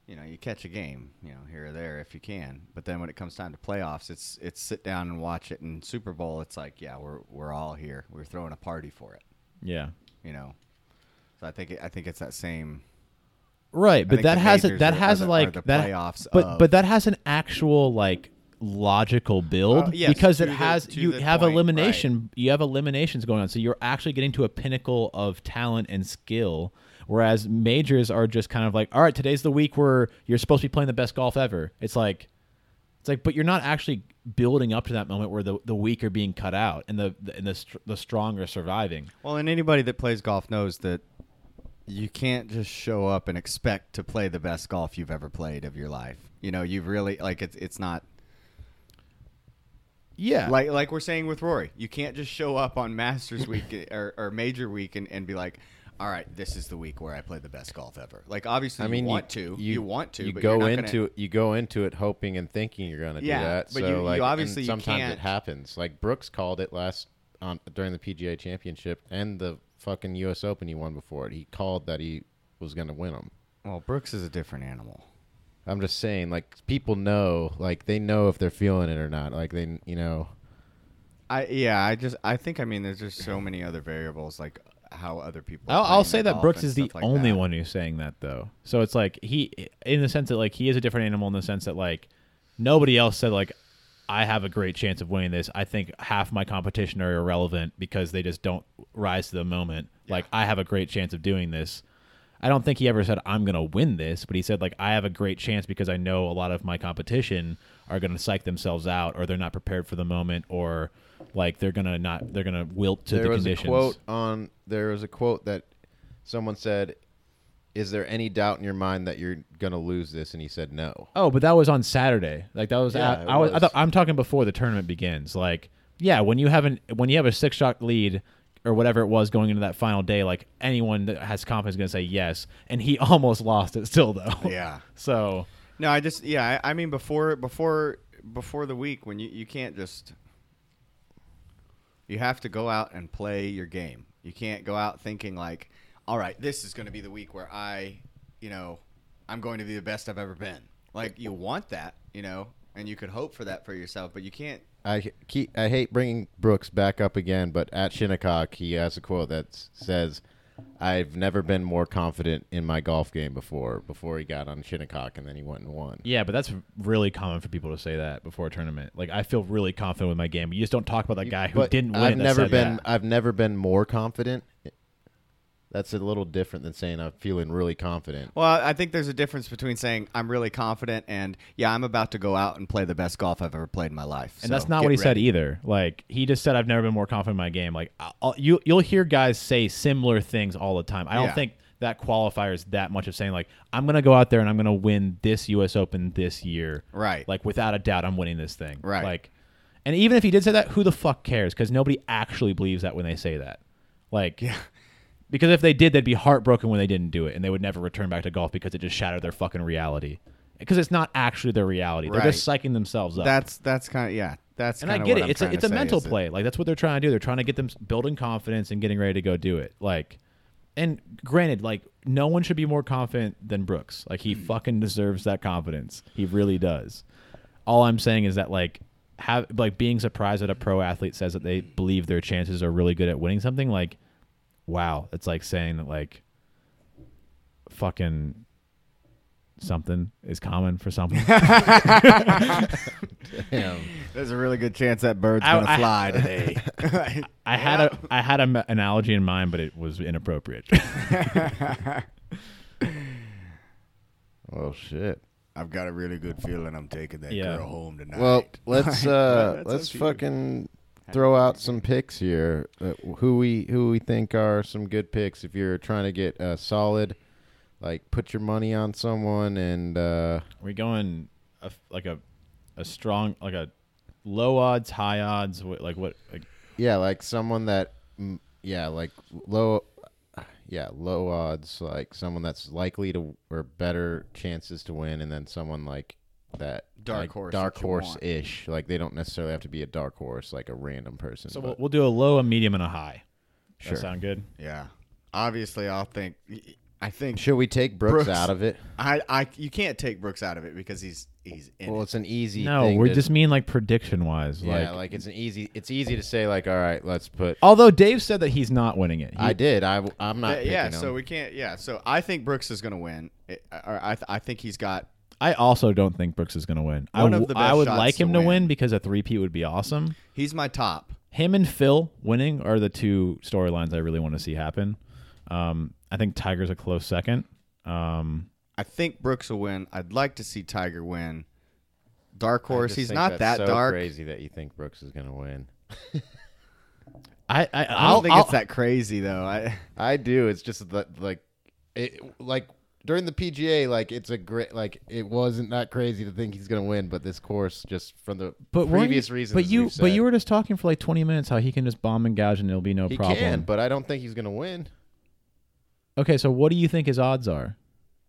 you know, you catch a game, you know, here or there if you can. But then when it comes time to playoffs, it's it's sit down and watch it. And Super Bowl, it's like, yeah, we're we're all here. We're throwing a party for it, yeah. you know. So I think it, I think it's that same. Right, but that has majors that has the- like the that playoffs but of- but that has an actual like logical build Uh, yes, because it has to you have point, elimination you have eliminations going on so you're actually getting to a pinnacle of talent and skill Whereas majors are just kind of like, all right, today's the week where you're supposed to be playing the best golf ever. It's like, it's like, but you're not actually building up to that moment where the, the weak are being cut out and the the, and the, str- the strong are surviving. Well, and anybody that plays golf knows that you can't just show up and expect to play the best golf you've ever played of your life. You know, you've really like it's it's not Yeah, like like we're saying with Rory. You can't just show up on Masters week (laughs) or, or Major week and, and be like, all right, this is the week where I play the best golf ever. Like obviously, I mean, you want to, you, want to, You but go you're not into gonna, it. You go into it hoping and thinking you're going to Yeah, do that. but so you- you like, and obviously you sometimes can't- it happens. Like Brooks called it last on during the PGA Championship and the fucking U.S. Open he won before it. He called that he was going to win them. Well, Brooks is a different animal. I'm just saying, like people know, like they know if they're feeling it or not. Like they, you know, I yeah, I just I think I mean there's just so many other variables like how other people. I'll, I'll say that Brooks is the like only that. one who's saying that though. So it's like he, in the sense that like he is a different animal in the sense that like nobody else said like I have a great chance of winning this. I think half my competition are irrelevant because they just don't rise to the moment. Like I have a great chance of doing this. I don't think he ever said I'm going to win this, but he said like I have a great chance because I know a lot of my competition are going to psych themselves out or they're not prepared for the moment or like they're going to not they're going to wilt to there the was conditions. a quote on there was a quote that someone said, "Is there any doubt in your mind that you're going to lose this?" And he said, "No." Oh, but that was on Saturday. Like that was. Yeah, at- it I was. I was. thought, I'm talking before the tournament begins. Like, yeah, when you have an when you have a six shot lead or whatever it was going into that final day, like anyone that has confidence is going to say yes. And he (laughs) almost lost it still though. Yeah. (laughs) So No, I just yeah, I, I mean before before before the week when you you can't just you have to go out and play your game. You can't go out thinking like, all right, this is going to be the week where I, you know, I'm going to be the best I've ever been. Like you want that, you know, and you could hope for that for yourself, but you can't. I keep, I hate bringing Brooks back up again, but at Shinnecock, he has a quote that says, "I've never been more confident in my golf game before." Before he got on Shinnecock, and then he went and won. yeah, but that's really common for people to say that before a tournament. Like I feel really confident with my game. You just don't talk about that guy who But didn't win. I've never been. that. I've never been more confident. That's a little different than saying I'm feeling really confident. Well, I think there's a difference between saying I'm really confident and yeah, I'm about to go out and play the best golf I've ever played in my life. And So that's not what he said either. Like he just said, "I've never been more confident in my game." Like I'll, you, you'll hear guys say similar things all the time. I don't Yeah. think that qualifiers that much of saying like, "I'm going to go out there and I'm going to win this U.S. Open this year." Right. Like without a doubt, I'm winning this thing. Right. Like, and even if he did say that, who the fuck cares? Because nobody actually believes that when they say that. Like, Yeah. Because if they did, they'd be heartbroken when they didn't do it, and they would never return back to golf because it just shattered their fucking reality. Because it's not actually their reality. They're just psyching themselves up That's that's kind of yeah. That's and I get it. I'm It's a it's a mental play. Like that's what they're trying to do. They're trying to get them building confidence and getting ready to go do it. Like, and granted, like no one should be more confident than Brooks. Like he mm. fucking deserves that confidence. He really does. All I'm saying is that like have like being surprised that a pro athlete says that they believe their chances are really good at winning something. Like, wow, it's like saying that like fucking something is common for something. (laughs) (laughs) Damn. There's a really good chance that bird's I- gonna I- fly today. (laughs) I had a I had an analogy in mind, but it was inappropriate. Oh shit. I've got a really good feeling I'm taking that Yeah. girl home tonight. Well, let's uh let's up you. fucking throw out some picks here. Uh, who we who we think are some good picks if you're trying to get a solid like put your money on someone and uh we going a, like a a strong like a low odds, high odds. What, like what? Like, yeah, like someone that yeah, like low yeah, low odds like someone that's likely to or better chances to win and then someone like that Dark like, horse dark horse ish. like they don't necessarily have to be a dark horse like a random person so we'll, we'll do a low, a medium, and a high. Does Sure. that sound good? yeah. Obviously, I'll think. I think should we take Brooks, Brooks. out of it I, I you can't take Brooks out of it because he's he's in well it. it's an easy No, thing we to- just mean like prediction wise. yeah like, like, it's an easy it's easy to say like all right let's put although Dave said that he's not winning it. He- I did I I'm not yeah, yeah, picking so him. we can't. Yeah, so I think Brooks is going to win. It, or I, I think he's got. I also don't think Brooks is going to win. I One of w- the I would shots like him to win. win because a three-peat would be awesome. He's my top. him and Phil winning are the two storylines I really want to see happen. Um, I think Tiger's a close second. Um, I think Brooks will win. I'd like to see Tiger win. Dark horse. He's think not that's that so dark. Crazy that you think Brooks is gonna win. (laughs) I I, I I'll- don't think I'll- it's that crazy though. I I do. It's just that like it like during the PGA, like it's a great like it wasn't that crazy to think he's gonna win, but this course just from the But previous you, reasons. But you but you were just talking for like 20 minutes how he can just bomb and gouge and it'll be no he problem. can, but I don't think he's gonna win. okay, so what do you think his odds are?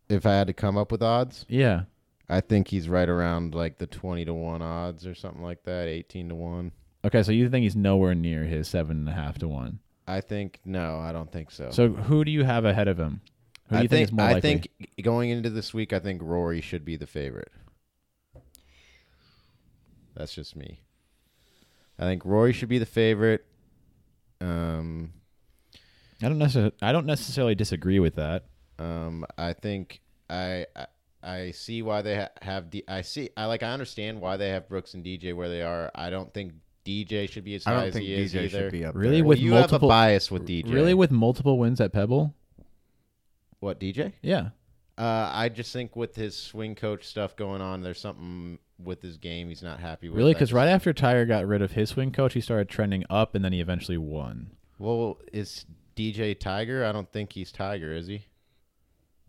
If I had to come up with odds, Yeah. I think he's right around like the twenty to one odds or something like that, eighteen to one. Okay, so you think he's nowhere near his seven and a half to one. I think no, I don't think so. So who do you have ahead of him? Who do I you think, is more I likely? think going into this week, I think Rory should be the favorite. That's just me. I think Rory should be the favorite. Um, I don't necessarily I don't necessarily disagree with that. um, I think I, I I see why they ha- have D- I see I like I understand why they have Brooks and DJ where they are. I don't think DJ should be as I high don't as think he is DJ either. should be up Really? there. Well, with you have a multiple- bias with DJ. Really with multiple wins at Pebble? What DJ? Yeah. Uh, I just think with his swing coach stuff going on, there's something with his game he's not happy with. Really? Because right after Tiger got rid of his swing coach, he started trending up, and then he eventually won. Well, is DJ Tiger? I don't think he's Tiger, is he?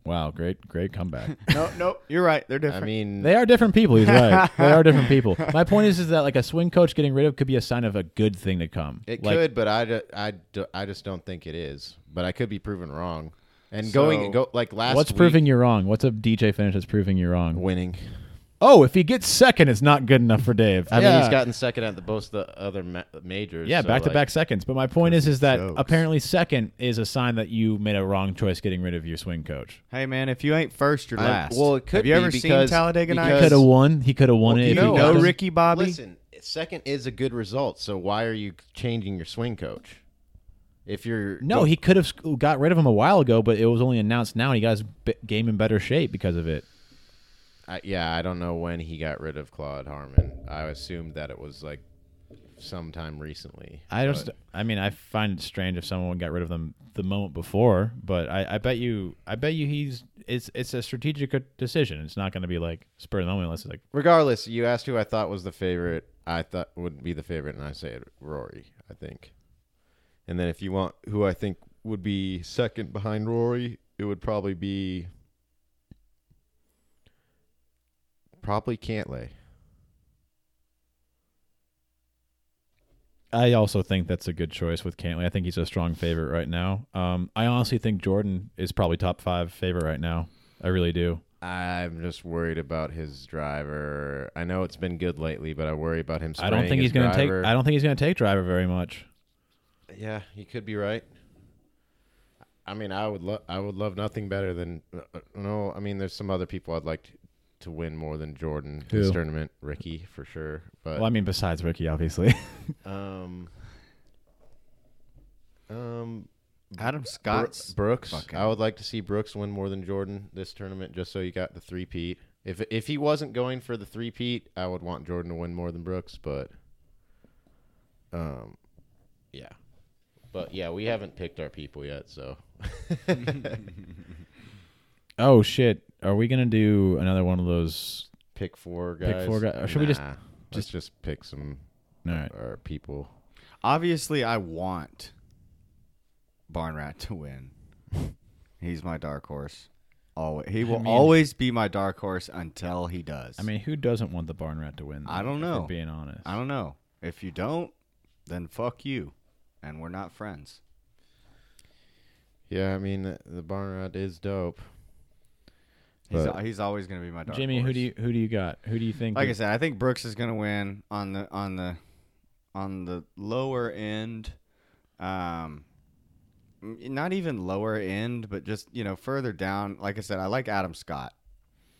Wow, great, great comeback. (laughs) no, no, you're right. They're different. I mean, they are different people. He's right. (laughs) they are different people. My point is, is that like a swing coach getting rid of could be a sign of a good thing to come. it like, could, but I, I, I just don't think it is. But I could be proven wrong. And going So- go like last What's week, proving you're wrong? What's a DJ finish that's proving you're wrong? winning. Oh, if he gets second, it's not good enough for Dave. I yeah. mean, he's gotten second at the both the other ma- majors. yeah, so, back to like, back seconds. But my point is, is that jokes. apparently second is a sign that you made a wrong choice getting rid of your swing coach. hey man, if you ain't first, you're I- last. well, it could Have you be ever seen Talladega because- Nights? Could have won. He could have won Well, it. you if You he know, know Ricky Bobby. Listen, second is a good result. So why are you changing your swing coach? If you're No, he could have got rid of him a while ago, but it was only announced now, and he got his b- game in better shape because of it. I, yeah, I don't know when he got rid of Claude Harmon. I assumed that it was like sometime recently. I just, but- I mean, I find it strange if someone got rid of them the moment before, but I, I bet you, I bet you he's, it's, it's a strategic decision. It's not going to be like spur of the moment unless it's like, regardless, you asked who I thought was the favorite. I thought would be the favorite, and I say Rory. I think. And then if you want who I think would be second behind Rory, it would probably be probably Cantlay. I also think that's a good choice with Cantlay. I think he's a strong favorite right now. Um, I honestly think Jordan is probably top five favorite right now. I really do. I'm just worried about his driver. I know it's been good lately, but I worry about him. I don't think he's going to take. I don't think he's going to take driver very much. Yeah, you could be right. I mean, I would love I would love nothing better than uh, no. I mean, there's some other people I'd like to, to win more than Jordan this tournament. Rickie for sure, but Well, I mean, besides Rickie, obviously. (laughs) um, um, Adam Bro- Brooks. fucking- I would like to see Brooks win more than Jordan this tournament, just so you got the three peat. If if he wasn't going for the three peat, I would want Jordan to win more than Brooks, but um, yeah. But yeah, we haven't picked our people yet, so (laughs) oh shit! Are we going to do another one of those? pick four guys. Pick four guys. Or should we just- Nah, let's just pick some Uh, All right. our people? Obviously, I want Barnrat to win. He's my dark horse. Always, he will mean- always be my dark horse until he does. I mean, who doesn't want the barn rat to win? I don't know. being honest. I don't know. If you don't, then fuck you, and we're not friends. Yeah, I mean the, the barn rat is dope. He's, But- he's always going to be my dark Jimmy, horse. who do you who do you got? Who do you think? Like I said, I think Brooks is going to win on the on the on the lower end. Um, m- not even lower end, but just you know further down. Like I said, I like Adam Scott.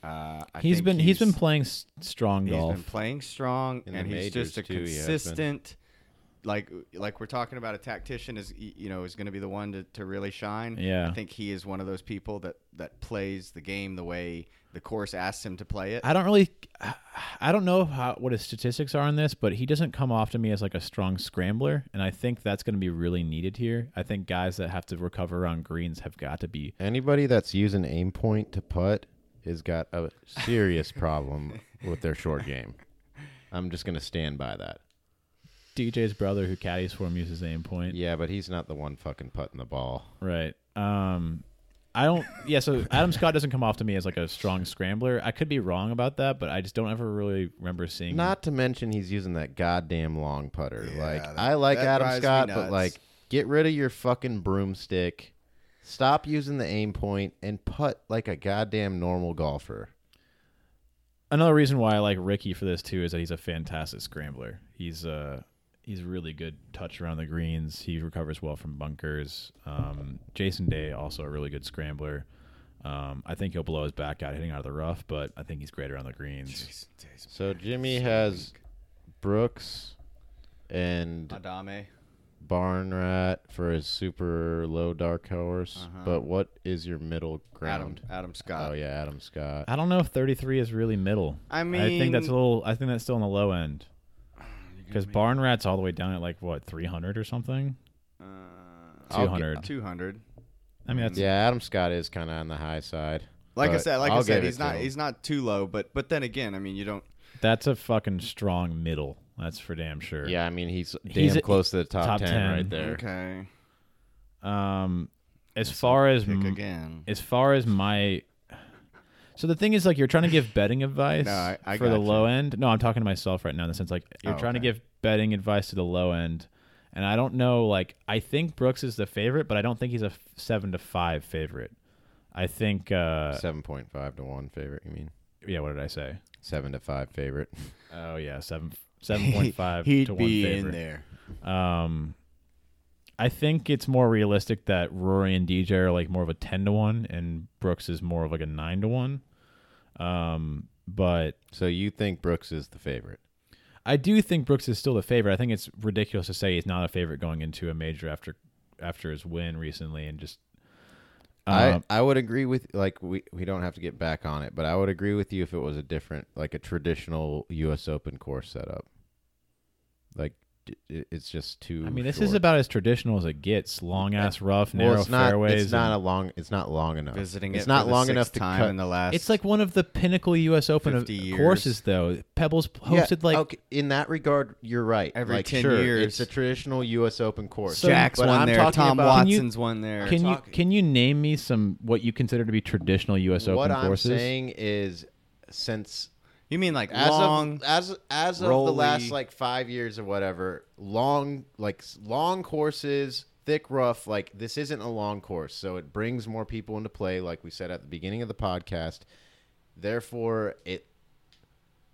Uh, I he's think been he's been playing s- strong he's golf. been playing strong, In the and he's just a too, he has been. consistent like like we're talking about a tactician is you know is going to be the one to, to really shine. Yeah. I think he is one of those people that that plays the game the way the course asks him to play it. I don't really, I don't know how what his statistics are on this, but he doesn't come off to me as like a strong scrambler, and I think that's going to be really needed here. I think guys that have to recover on greens have got to be. Anybody that's using aim point to putt has got a serious problem with their short game. (laughs) I'm just gonna stand by that. DJ's brother, who caddies for him, uses aim point. Yeah, but he's not the one fucking putting the ball. Right. Um, I don't. Yeah. So (laughs) Adam Scott doesn't come off to me as like a strong scrambler. I could be wrong about that, but I just don't ever really remember seeing. Not to mention he's using that goddamn long putter. Yeah, like that- I like Adam Scott, but like get rid of your fucking broomstick. Stop using the aim point and putt like a goddamn normal golfer. Another reason why I like Rickie for this too is that he's a fantastic scrambler. He's uh he's really good touch around the greens. He recovers well from bunkers. Um, Jason Day also a really good scrambler. Um, I think he'll blow his back out hitting out of the rough, but I think he's great around the greens. So Jimmy has Brooks and Adame. Barn Rat for his super low dark horse. Uh-huh. But what is your middle Adam ground? Adam Scott. Oh yeah, Adam Scott. I don't know if 33 is really middle. I mean, I think that's a little. I think that's still on the low end because Barn Rat's all the way down at like what 300 or something. uh, I'll 200. Two hundred. I mean that's Yeah, Adam Scott is kind of on the high side. Like I But said, like I I'll said, give it he's to not him. he's not too low, but but then again, I mean, you don't. that's a fucking strong middle. That's for damn sure. Yeah, I mean he's damn He's a- close to the top, top 10, 10. right there. Okay. Um, as far as Pick m- again. as far as my so the thing is like you're trying to give betting (laughs) advice No, I- I for the got low end no i'm talking to myself right now in the sense like you're Oh, trying to give betting advice to the low end and i don't know like i think brooks is the favorite but i don't think he's a f- seven to five favorite i think uh Seven point five to one favorite. You mean yeah what did i say seven to five favorite? (laughs) oh yeah seven (laughs) seven point five He'd to one be favorite in there. um I think it's more realistic that Rory and DJ are like more of a ten to one, and Brooks is more of like a nine to one. Um, but So you think Brooks is the favorite? I do think Brooks is still the favorite. I think it's ridiculous to say he's not a favorite going into a major after after his win recently, and just I I would agree with like we we don't have to get back on it, but I would agree with you if it was a different like a traditional U.S. Open course setup. Like it's just too. I mean, this is about as traditional as it gets. Long uh, ass, rough, well, narrow it's not. fairways. It's not a long. It's not long enough. Visiting it's it not for long sixth enough to time cut. in the last. it's like one of the pinnacle U.S. Open of 50 years. courses, though. Pebbles Yeah, hosted like okay, in that regard, you're right. Every like, 10 sure, years. it's a traditional U.S. Open course. So- Jack's one there. Tom about- Can you- Watson's won there. Can you talking- can you name me some what you consider to be traditional U.S. what Open I'm courses? saying is, since you mean like as long? of as as of the last like five years or whatever, long like long courses, thick rough. Like this isn't a long course, so it brings more people into play. Like we said at the beginning of the podcast, therefore it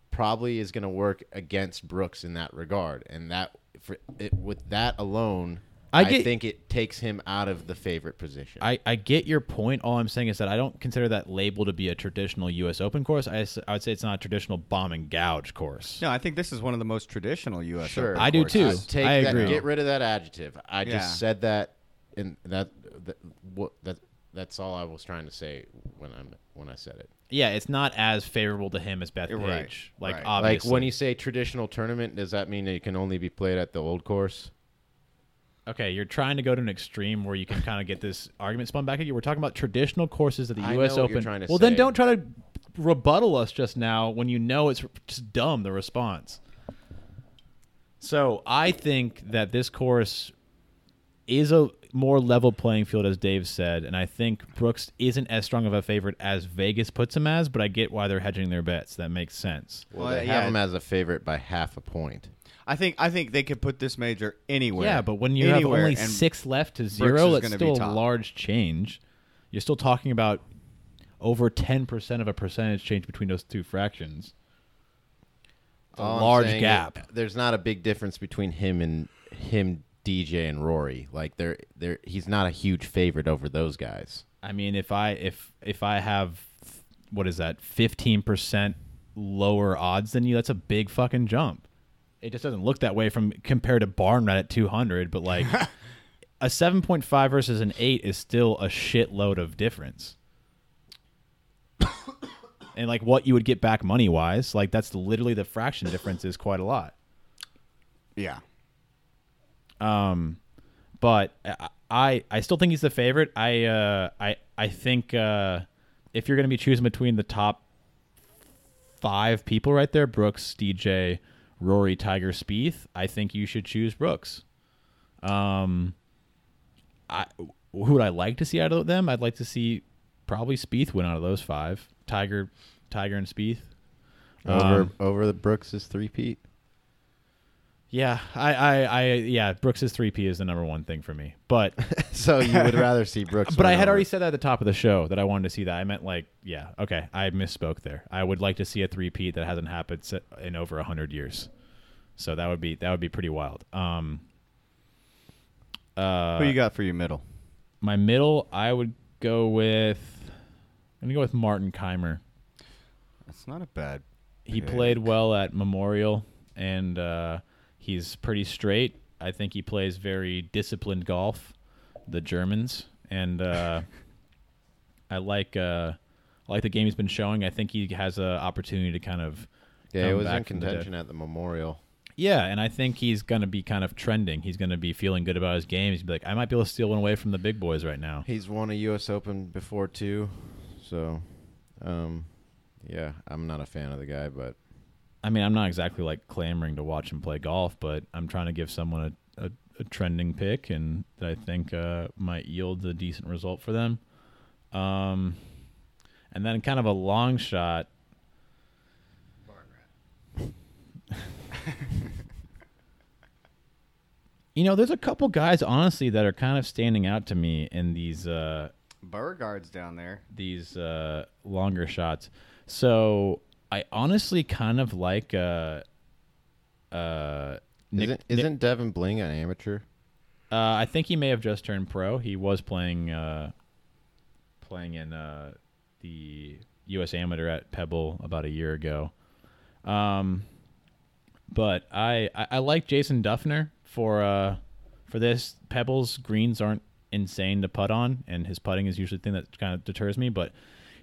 probably is going to work against Brooks in that regard, and that for it, with that alone. I I, think it takes him out of the favorite position. I, I get your point. All I'm saying is that I don't consider that label to be a traditional U.S. Open course. I, I would say it's not a traditional bomb and gouge course. no, I think this is one of the most traditional U.S. Sure. Open I do too. courses. Take I that, agree. Get rid of that adjective. I Yeah. just said that, and that, that what that that's all I was trying to say when I'm when I said it. Yeah, it's not as favorable to him as Bethpage. right, Like right. obviously, Like when you say traditional tournament, does that mean that it can only be played at the old course? Okay, you're trying to go to an extreme where you can kind of get this argument spun back at you. We're talking about traditional courses of the I U.S. know what you're Open. trying to well, then don't try to rebuttal us just now when you know it's just dumb the response. So I think that this course is a more level playing field, as Dave said, and I think Brooks isn't as strong of a favorite as Vegas puts him as. But I get why they're hedging their bets. That makes sense. Well, Well, they yeah. have him as a favorite by half a point. I think I think they could put this major anywhere. Yeah, but when you Anywhere, have only six left to zero, that's gonna be still a large change. You're still talking about over ten percent of a percentage change between those two fractions. A All large gap. is There's not a big difference between him and him, DJ and Rory. Like they're they're he's not a huge favorite over those guys. I mean, if I if if I have what is that, fifteen percent lower odds than you, that's a big fucking jump. It just doesn't look that way from compared to Barn Barnrat at 200. But like (laughs) a 7.5 versus an 8 is still a shitload of difference. (coughs) and like what you would get back money wise, like that's literally the fraction difference is quite a lot. Yeah. Um, but I- I I still think he's the favorite. I uh I I think uh if you're gonna be choosing between the top five people right there, Brooks, DJ, Rory, Tiger, Spieth, I think you should choose Brooks. Um, I who would I like to see out of them? I'd like to see probably Spieth win out of those five. Tiger, Tiger, and Spieth. Over Um, over the Brooks's three peat. Yeah, I, I, I, yeah, Brooks's three P is the number one thing for me. But, (laughs) so you would rather see Brooks. but I had over- already said that at the top of the show that I wanted to see that. I meant like, yeah, okay, I misspoke there. I would like to see a three P that hasn't happened in over a hundred years. So that would be that would be pretty wild. Um, uh, Who you got for your middle? my middle, I would go with. I'm gonna go with Martin Kaymer. That's not a bad. He played well at Memorial, and uh, he's pretty straight. I think he plays very disciplined golf, the Germans, and uh, (laughs) I like uh, I like the game he's been showing. I think he has an opportunity to kind of Yeah, it come was in from the contention at the Memorial. yeah, and I think he's gonna be kind of trending. He's gonna be feeling good about his game. He's be like, I might be able to steal one away from the big boys right now. He's won a U.S. Open before too, so um, yeah, I'm not a fan of the guy, but I mean, I'm not exactly like clamoring to watch him play golf, but I'm trying to give someone a, a, trending pick and that I think uh, might yield a decent result for them. Um, and then kind of a long shot. you know, there's a couple guys honestly that are kind of standing out to me in these uh, Beauregard's down there. these uh, longer shots. So I honestly kind of like uh, uh, Nick. isn't isn't Devon Bling an amateur? uh, I think he may have just turned pro. He was playing uh, playing in uh, the U.S. Amateur at Pebble about a year ago. Um, but I, I, I like Jason Dufner for uh, for this. Pebbles greens aren't insane to putt on, and his putting is usually the thing that kind of deters me. But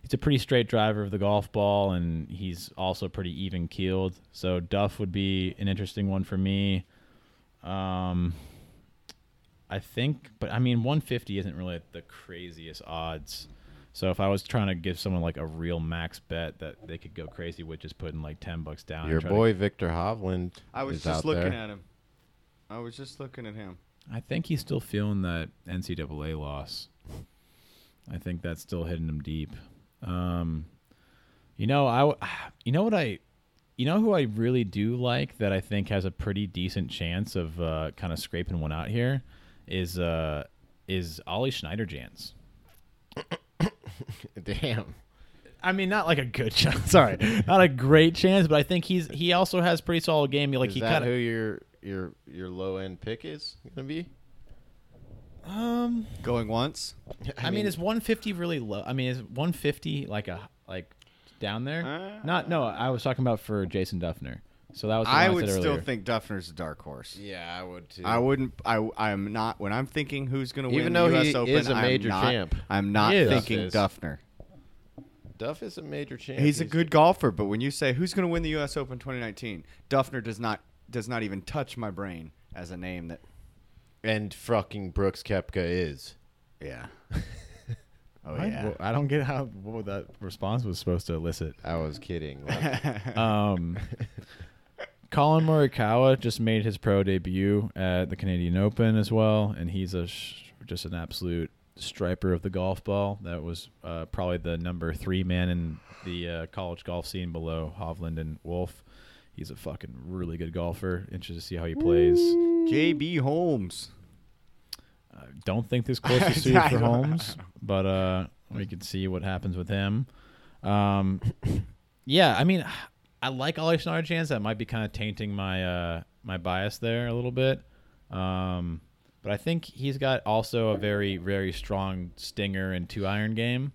he's a pretty straight driver of the golf ball, and he's also pretty even keeled. So Duff would be an interesting one for me. Um, I think, but I mean, 150 isn't really the craziest odds. So if I was trying to give someone like a real max bet that they could go crazy with, just putting like 10 bucks down. Your try to- boy Viktor Hovland. I was is just out looking there. at him. I was just looking at him. I think he's still feeling that NCAA loss. I think that's still hitting him deep. Um, you know, I, (sighs) you know what I, you know who I really do like that I think has a pretty decent chance of uh, kind of scraping one out here is uh, is Ollie Schneiderjans. (coughs) Damn. I mean, not like a good chance. (laughs) Sorry, not a great chance, but I think he's he also has pretty solid game. Like is he that kind who of your your your low end pick is gonna be? Um. Going once. (laughs) I, mean, is 150 really low? I mean, is 150 like a like down there? Uh, Not no. I was talking about for Jason Dufner. So that was the I one would said still earlier. think Dufner's a dark horse. yeah, I would too. I wouldn't. I. I'm not. When I'm thinking who's going to win Even the though U.S. he Open, is a I'm major not, champ. I'm not He is. thinking Duff is. Dufner. Duff is a major champ. He's a good golfer, but when you say who's going to win the U.S. Open 2019, Dufner does not does not even touch my brain as a name that. And fucking Brooks Koepka is. Yeah. (laughs) oh I, yeah. I don't get how what that response was supposed to elicit. I was kidding. (laughs) Like, Um, (laughs) Collin Morikawa just made his pro debut at the Canadian Open as well, and he's a sh- just an absolute striper of the golf ball. That was uh, probably the number three man in the uh, college golf scene below Hovland and Wolff. He's a fucking really good golfer. Interested to see how he plays. J.B. Holmes. I don't think this is (laughs) suited I for Holmes, but uh, we can see what happens with him. Um, yeah, I mean, I like Ollie Schneiderjans. That might be kind of tainting my uh, my bias there a little bit. Um, but I think he's got also a very very strong stinger and two iron game,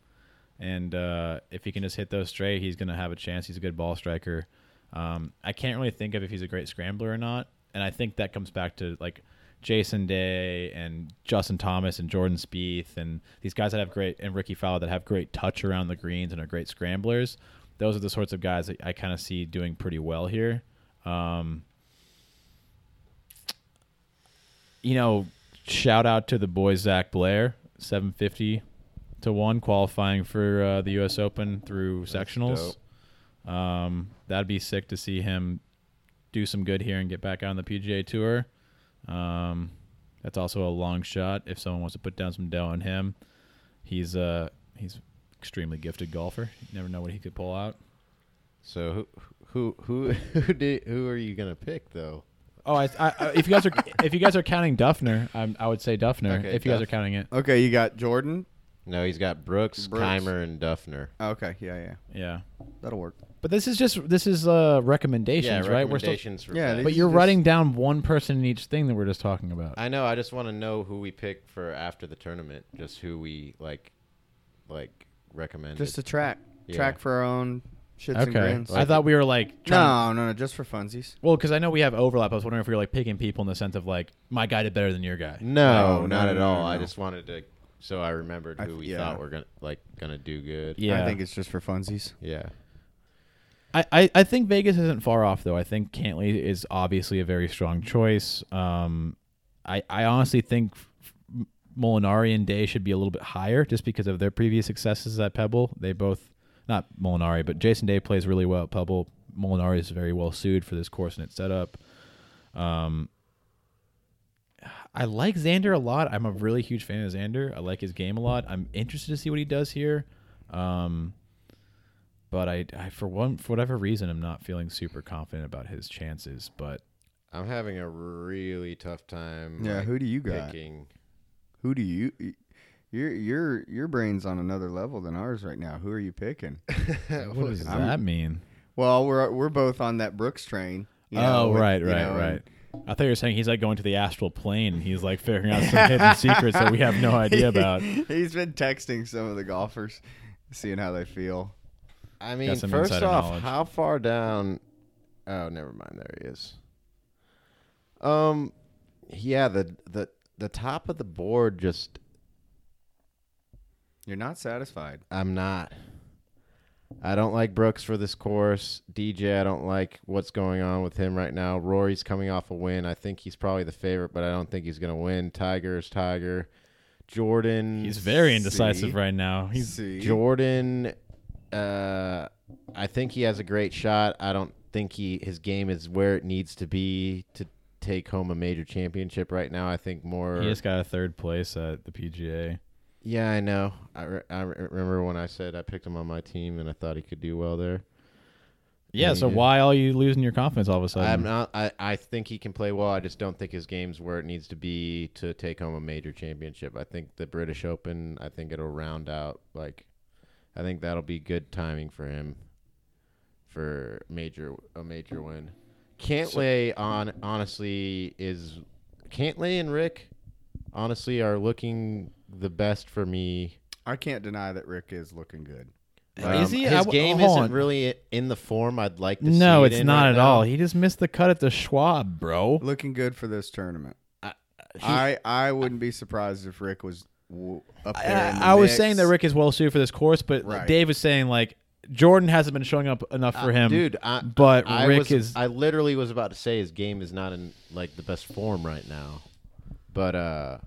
and uh, if he can just hit those straight, he's gonna have a chance. He's a good ball striker. Um, I can't really think of if he's a great scrambler or not, and I think that comes back to like Jason Day and Justin Thomas and Jordan Spieth and these guys that have great and Rickie Fowler that have great touch around the greens and are great scramblers. Those are the sorts of guys that I kind of see doing pretty well here. Um, you know, shout out to the boy Zac Blair, seven fifty to one qualifying for uh, the U.S. Open through sectionals. Um, that'd be sick to see him do some good here and get back on the PGA Tour. Um, that's also a long shot if someone wants to put down some dough on him. He's uh he's extremely gifted golfer. You never know what he could pull out. So who who who (laughs) who, did, who are you gonna pick though? Oh, I, I, I- if you guys are (laughs) if you guys are counting Dufner, I'm, I would say Dufner. Okay, if you guys are counting it, Okay, you got Jordan. No, he's got Brooks, Brooks. Kaymer, and Dufner. Okay, yeah, yeah, yeah. that'll work. But this is just this is uh recommendations, yeah, right? We're still, recommendations for Yeah, but you're just- writing down one person in each thing that we're just talking about. I know. I just want to know who we pick for after the tournament. Just who we like, like recommend. Just a track, Yeah. track for our own shits and okay, grins. I thought we were like no, no, no, just for funsies. Well, because I know we have overlap. I was wondering if we were like picking people in the sense of like my guy did better than your guy. no, No, not no, at all. no, I just wanted to, so I remembered I who th- we yeah. thought were gonna like gonna do good. Yeah, I think it's just for funsies. Yeah. I, I, think Vegas isn't far off though. I think Cantlay is obviously a very strong choice. Um, I I honestly think Molinari and Day should be a little bit higher just because of their previous successes at Pebble. They both not Molinari, but Jason Day plays really well at Pebble. Molinari is very well suited for this course and its setup. Um, I like Xander a lot. I'm a really huge fan of Xander. I like his game a lot. I'm interested to see what he does here. Um, but I, I for one for whatever reason I'm not feeling super confident about his chances. But I'm having a really tough time. Yeah, like, who do you got? picking? Who do you? Your your your brain's on another level than ours right now. Who are you picking? (laughs) what does I'm- that mean? Well, we're we're both on that Brooks train. you oh, know, oh with- right, you right, know, right. I thought you were saying he's like going to the astral plane and he's like figuring out some hidden (laughs) secrets that we have no idea (laughs) about. He's been texting some of the golfers, seeing how they feel. I mean, some first off, knowledge. how far down? Oh, never mind. There he is. Um, yeah the the the top of the board just You're not satisfied. I'm not. I don't like Brooks for this course. DJ, I don't like what's going on with him right now. Rory's coming off a win. I think he's probably the favorite, but I don't think he's going to win. Tiger's Tiger. Jordan. He's very indecisive See? right now. He's See, Jordan. Uh, I think he has a great shot. I don't think he his game is where it needs to be to take home a major championship right now. I think more. he just got a third place at the PGA. Yeah, I know. I, re- I re- remember when I said I picked him on my team and I thought he could do well there. Yeah, so why are you losing your confidence all of a sudden? I'm not. I, I think he can play well. I just don't think his game's where it needs to be to take home a major championship. I think the British Open. I think it'll round out like. I think that'll be good timing for him. For major a major win, Cantlay on honestly is Cantlay and Rick, honestly are looking the best for me I can't deny that Rick is looking good. Um, is he? His I w- game isn't on. really in the form I'd like to see. no, it's in not right at now. all. He just missed the cut at the Schwab, bro. Looking good for this tournament. I- I I wouldn't be surprised if Rick was w- up there. I, I was saying that Rick is well suited for this course, but Right. Dave was saying like Jordan hasn't been showing up enough for Uh, him, dude. I, But I Rick was, is I literally was about to say his game is not in like the best form right now, but uh,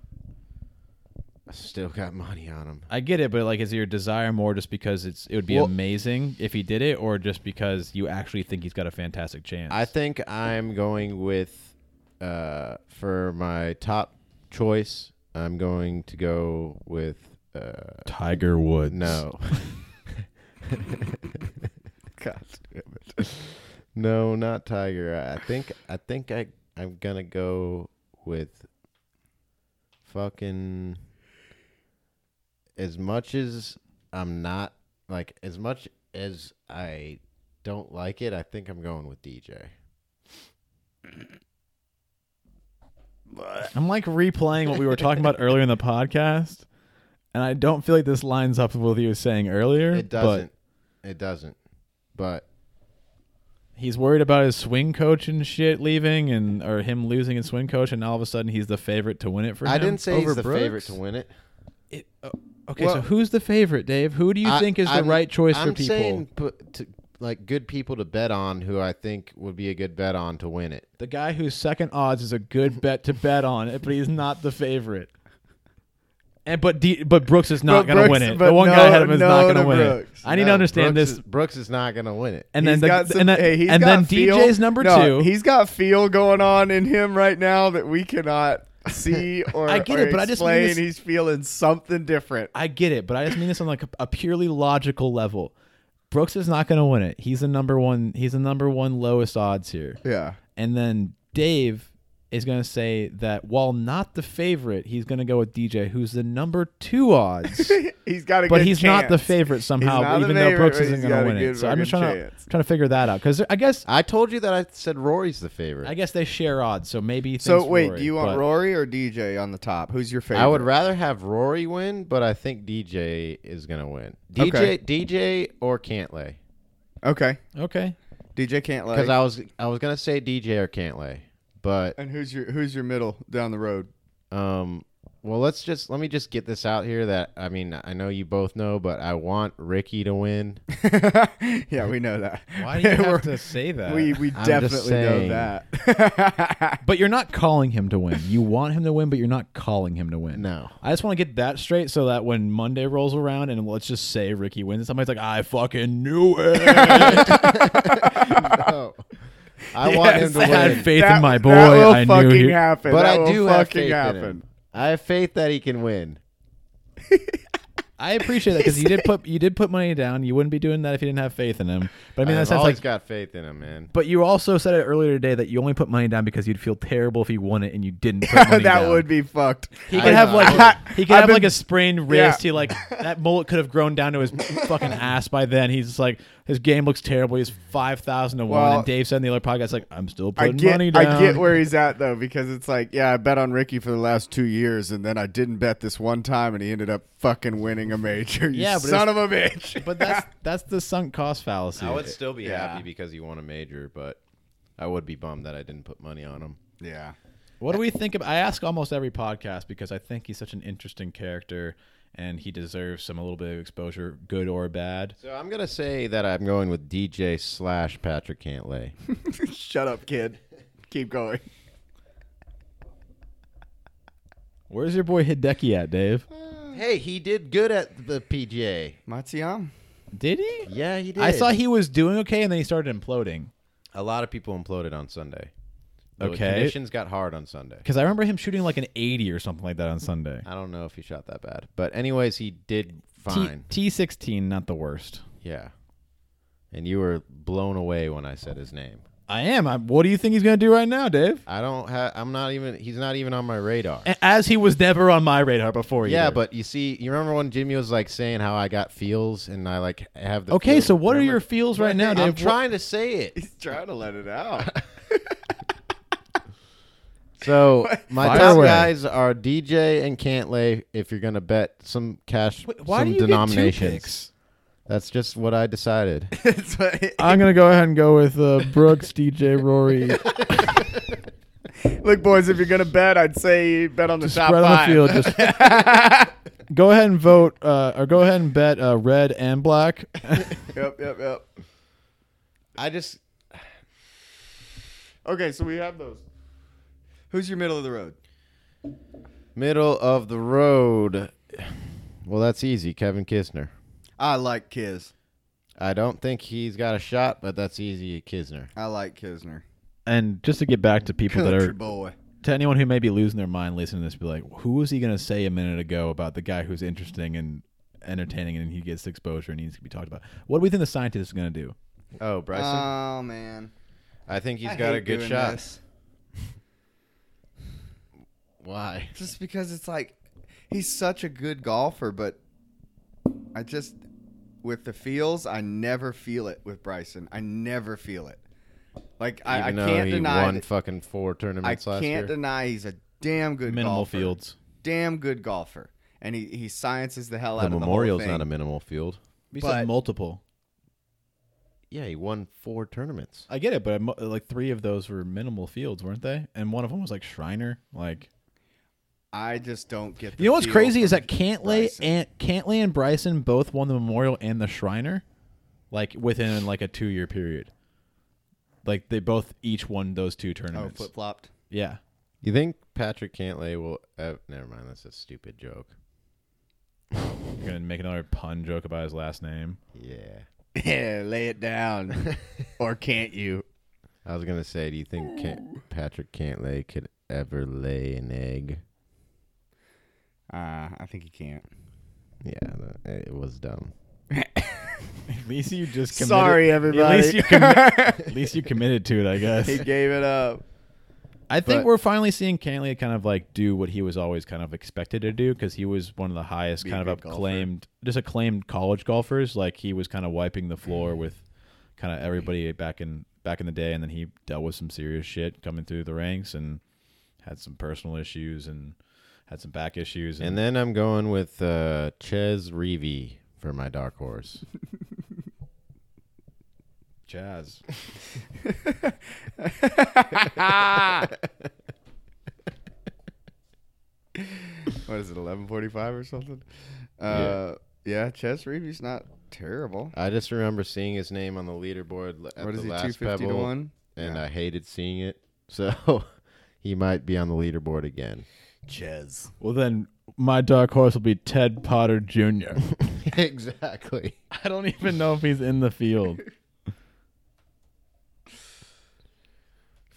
I still got money on him. I get it, but like, is your desire more just because it's it would be Well- amazing if he did it, or just because you actually think he's got a fantastic chance? I think I'm going with uh for my top choice. I'm going to go with uh Tiger Woods. no. (laughs) God damn it. No, not Tiger. I think I think I I'm gonna go with fucking as much as I'm not like as much as I don't like it, I think I'm going with DJ. I'm like replaying what we were talking about earlier in the podcast, and I don't feel like this lines up with what he was saying earlier. It doesn't. It doesn't. But But He's worried about his swing coach and shit leaving, and or him losing his swing coach, and all of a sudden he's the favorite to win it for I him. didn't say over he's the Brooks? favorite to win it. It, uh, okay, Well- so who's the favorite, Dave? Who do you I- think is the I'm- right choice I'm for people? saying put to, like good people to bet on who I think would be a good bet on to win it. the guy whose second odds is a good bet to bet on it, but he's not the favorite. And but D, but Brooks is not But going to Brooks- win it. but The one no- guy ahead of him is no not going to to win Brooks. it. I need No, to understand Brooks this. Is, Brooks is not going to win it. and then He's the, got some- and then, hey, he's and got then feel- DJ's number no, two. He's got feel going on in him right now that we cannot (laughs) see or, I get or it, but I just mean explain. this- he's feeling something different. I get it, but I just mean this on like a, a purely logical level. Brooks is not going to win it. He's the number one. He's the number one lowest odds here. Yeah. And then Dave is going to say that while not the favorite, he's going to go with DJ, who's the number two odds. (laughs) he's got a but good he's not the favorite somehow, not the even though Brooks but isn't he's going to win it. So I'm just fucking trying to trying to figure that out because I guess I told you that I said Rory's the favorite. I guess they share odds. So maybe he So wait, Rory, do you want but- Rory or DJ on the top? Who's your favorite? I would rather have Rory win, but I think DJ is going to win. DJ, Okay. DJ or Cantlay. Okay. Okay, DJ can't Because. I was I was gonna say DJ or Cantlay, but and who's your who's your middle down the road? um, well let's just let me just get this out here that I mean I know you both know, but I want Rickie to win. (laughs) yeah, we know that. (laughs) why do you (laughs) We're- have to say that? We we I'm just definitely know saying. that. but you're not calling him to win. You want him to win, but you're not calling him to win. No, I just want to get that straight so that when Monday rolls around and let's just say Rickie wins, somebody's like, I fucking knew it. no. I want him Yes, to I had faith That- in my boy. That will I knew he. happen. but That I will do have fucking faith in him. I have faith that he can win. I appreciate that because you (laughs) did put you did put money down. You wouldn't be doing that if you didn't have faith in him. But I mean, that I've sounds always like. got faith in him, man. But you also said it earlier today that you only put money down because you'd feel terrible if he won it and you didn't put (laughs) money that down. would be fucked. He I could have know. like (laughs) he could I've have been- like a sprained Yeah. wrist. He like that mullet could have grown down to his fucking ass by then. He's just like his game looks terrible. He's five thousand to one. And Dave said in the other podcast like I'm still I putting get money down. I get where he's at though because it's like yeah I bet on Rickie for the last two years and then I didn't bet this one time and he ended up fucking winning a major. (laughs) You Yeah, son of a bitch. (laughs) But that's that's the sunk cost fallacy. I would still be Yeah. happy because he won a major, but I would be bummed that I didn't put money on him. yeah. What do we think of? I ask almost every podcast because I think he's such an interesting character and he deserves some a little bit of exposure, good or bad. So I'm gonna say that I'm going with DJ slash Patrick Cantlay. (laughs) Shut up, kid. Keep going. Where's your boy Hideki at, Dave? hey, he did good at the PGA. Matsuyama. Did he? Yeah, he did. I saw he was doing okay and then he started imploding. a lot of people imploded on Sunday. The Okay. conditions got hard on Sunday. Because I remember him shooting like an 80 or something like that on Sunday. I don't know if he shot that bad, but anyways, he did T- fine. T16, not the worst. yeah, and you were blown away when I said his name. I am. I, what do you think he's going to do right now, Dave? I don't have. I'm not even. He's not even on my radar. A- As he was never on my radar before. Yeah, either. but you see, you remember when Jimmy was like saying how I got feels and I like have the. Okay, feels? so what are Remember? your feels right now, Dave? I'm What- trying to say it. He's trying to let it out. (laughs) So (laughs) my Fire top away. guys are DJ and Cantlay. If you're gonna bet some cash, Wait, Why some do you get two denominations. picks? That's just what I decided. (laughs) It's like- (laughs) I'm gonna go ahead and go with uh, Brooks, DJ, Rory. Look, boys, if you're gonna bet, I'd say bet on the top spread on the five. field. Just go ahead and vote, uh, or go ahead and bet uh, red and black. yep, yep, yep. I just Okay, so we have those. Who's your middle of the road? middle of the road. Well, that's easy. Kevin Kisner. I like Kiz. I don't think he's got a shot, but that's easy. Kisner. I like Kisner. and just to get back to people that Country are boy. to anyone who may be losing their mind listening to this, be like, who was he gonna say a minute ago about the guy who's interesting and entertaining and he gets exposure and needs to be talked about? What do we think the scientist is gonna do? Oh, Bryson. Oh man, I think he's I got a good shot. this. Why? Just because it's like he's such a good golfer, but I just with the feels, I never feel it with Bryson. I never feel it. Like I, I Even though can't he deny. won that- fucking four I tournaments last can't year. deny he's a damn good Minimal golfer. fields. Damn good golfer, and he he sciences the hell the out of Memorial's the whole not a minimal field. We But- multiple. yeah, he won four tournaments. I get it, but mo- like three of those were minimal fields, weren't they? And one of them was like Shriner. Like, I just don't get. The you know what's crazy is that Cantlay Bryson. and Cantlay and Bryson both won the Memorial and the Shriner, like within like a two year period. Like they both each won those two tournaments. Oh, flip flopped. yeah, You think Patrick Cantlay will? Uh, never mind. That's a stupid joke. you're gonna make another pun joke about his last name. Yeah. (laughs) Yeah, lay it down, (laughs) or can't you? I was gonna say, do you think Can- Patrick Cantlay could ever lay an egg? Uh, I think he can't. Yeah, it was dumb. At least you just committed, Sorry, everybody. At least you (laughs) commi- at least you committed to it, I guess. he gave it up. I think But- we're finally seeing Cantlay kind of like do what he was always kind of expected to do because he was one of the highest Be a kind of good golfer. acclaimed, just acclaimed college golfers. Like he was kind of wiping the floor with kind of everybody back in back in the day, and then he dealt with some serious shit coming through the ranks and had some personal issues and had some back issues. And then I'm going with uh, Chez Reavie for my dark horse. jazz. (laughs) what is it, eleven forty-five or something? Uh, yeah, Chez Reavie's not terrible. I just remember seeing his name on the leaderboard l- at What the is he, two last fifty to Pebble, one? and Yeah. I hated seeing it. (laughs) So he might be on the leaderboard again. Chez. Well, then my dark horse will be Ted Potter Jr. (laughs) (laughs) exactly. I don't even know if he's in the field. (laughs)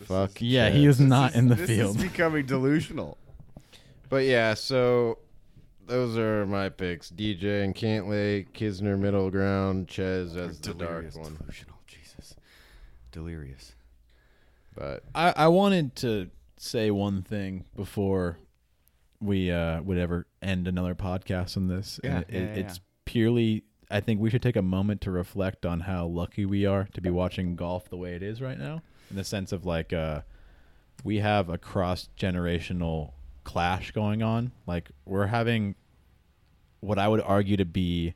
Fuck. Yeah, Chez. he is not in the this field. is becoming delusional. But yeah, so those are my picks: DJ and Cantlay, Kisner middle ground, Chez as the dark one. Delusional, Jesus. Delirious. But I, I wanted to say one thing before we uh, would ever end another podcast on this. Yeah, And yeah, yeah, It's purely, I think we should take a moment to reflect on how lucky we are to be watching golf the way it is right now. In the sense of like, uh, we have a cross generational clash going on. Like, we're having what I would argue to be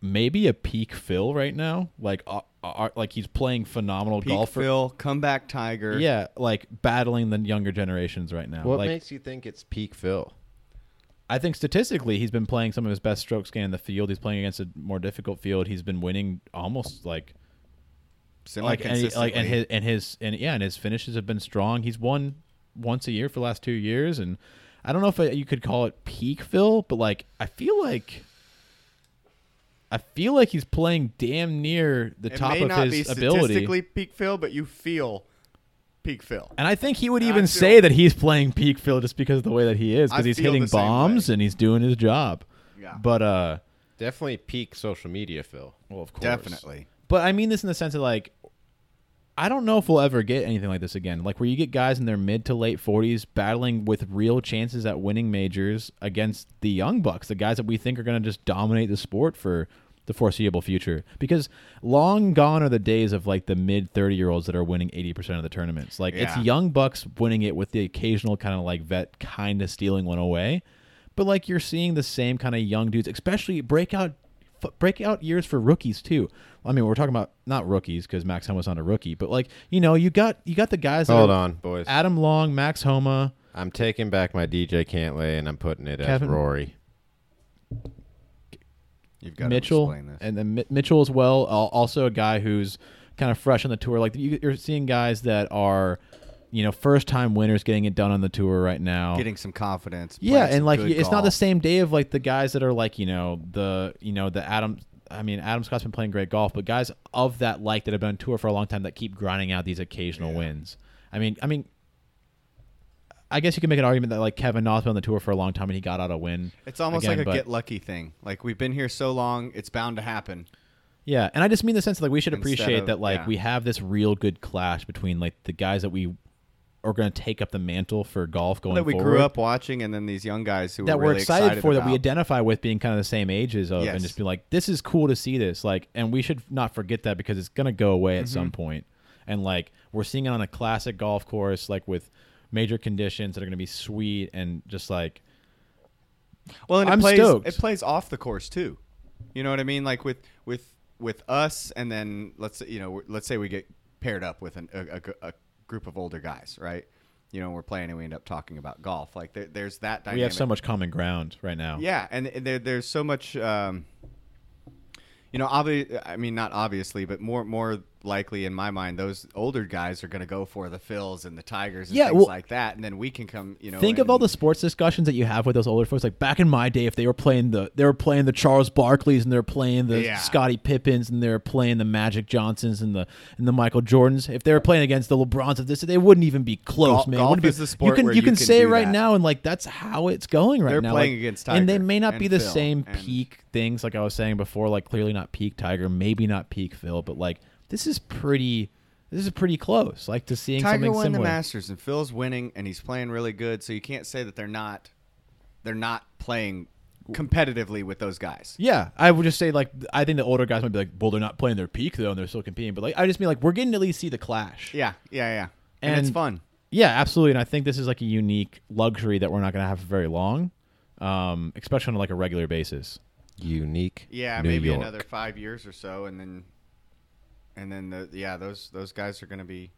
maybe a peak fill right now. Like, uh, uh, like he's playing phenomenal Peak golf. for- Phil, comeback Tiger. yeah, like battling the younger generations right now. what like makes you think it's peak Phil? I think statistically he's been playing some of his best strokes gained in the field. He's playing against a more difficult field. He's been winning almost like like and, he- like and his and his and yeah, and his finishes have been strong. He's won once a year for the last 2 years and I don't know if I, you could call it peak Phil, but like I feel like I feel like he's playing damn near the it top may of not his be ability. statistically peak Phil, but you feel peak Phil. And I think he would I even feel- say that he's playing peak Phil just because of the way that he is, because he's hitting bombs and he's doing his job. Yeah. But uh, Definitely peak social media Phil. well, of course, Definitely. But I mean this in the sense of like, I don't know if we'll ever get anything like this again. Like where you get guys in their mid to late forties battling with real chances at winning majors against the young bucks, the guys that we think are going to just dominate the sport for the foreseeable future. Because long gone are the days of like the mid thirty year olds that are winning eighty percent of the tournaments. Like it's young bucks winning it with the occasional kind of like vet kind of stealing one away. But like you're seeing the same kind of young dudes, especially breakout breakout years for rookies too. I mean, we're talking about not rookies because Max Homa's not a rookie, but like you know, you got you got the guys. Hold are on, boys. Adam Long, Max Homa. I'm taking back my DJ Cantlay and I'm putting it Kevin- as Rory. You've got Mitchell, to explain this. and then Mi- Mitchell as well. Also, a guy who's kind of fresh on the tour. Like you're seeing guys that are, you know, first time winners getting it done on the tour right now. Getting some confidence. yeah, and like it's not the same day of like the guys that are like you know the you know the Adam. I mean, Adam Scott's been playing great golf, but guys of that like that have been on tour for a long time that keep grinding out these occasional Yeah. wins. I mean, I mean. I guess you can make an argument that like Kevin Na's been on the tour for a long time and he got out a win. It's almost again, like a get lucky thing. Like we've been here so long, it's bound to happen. Yeah, and I just mean the sense that like we should appreciate of- that like yeah. we have this real good clash between like the guys that we are going to take up the mantle for golf going that we forward. grew up watching, and then these young guys who that we're really excited, for that we identify with being kind of the same ages of Yes. and just be like this is cool to see this like and we should not forget that because it's going to go away at Mm-hmm. some point and like we're seeing it on a classic golf course like with major conditions that are going to be sweet and just like Well, and it I'm plays stoked. it plays off the course too. You know what I mean? Like with with with us, and then let's say, you know let's say we get paired up with an, a, a, a group of older guys, right? You know, we're playing and we end up talking about golf. Like there, there's that dynamic. We have so much common ground right now. Yeah, and there, there's so much. Um, you know, obvi- I mean, not obviously, but more more likely in my mind, those older guys are going to go for the Phils and the Tigers and Yeah, things well- like that, and then we can come. You know, Think of all the sports discussions that you have with those older folks. Like back in my day, if they were playing the they were playing the Charles Barkleys and they're playing the Yeah. Scottie Pippens and they're playing the Magic Johnsons and the and the Michael Jordans. If they were playing against the LeBrons of this, they wouldn't even be close, Golf- man. golf be- is the sport you can you you can can say right that. now, and like that's how it's going right They're now. playing like- against and they may not be the Phil, same peak things like I was saying before. Like clearly not peak Tiger, maybe not peak Phil, but like this is pretty. This is pretty close. Like to seeing Tiger something won similar. the Masters and Phil's winning, and he's playing really good. So you can't say that they're not they're not playing competitively with those guys. Yeah, I would just say like I think the older guys might be like, well, they're not playing their peak though, and they're still competing. But like I just mean like we're getting to at least see the clash. Yeah, yeah, yeah, and, it's fun. Yeah, absolutely. And I think this is like a unique luxury that we're not going to have for very long, um, especially on like a regular basis. Unique. Yeah, New maybe York. another five years or so, and then and then the yeah those those guys are going to be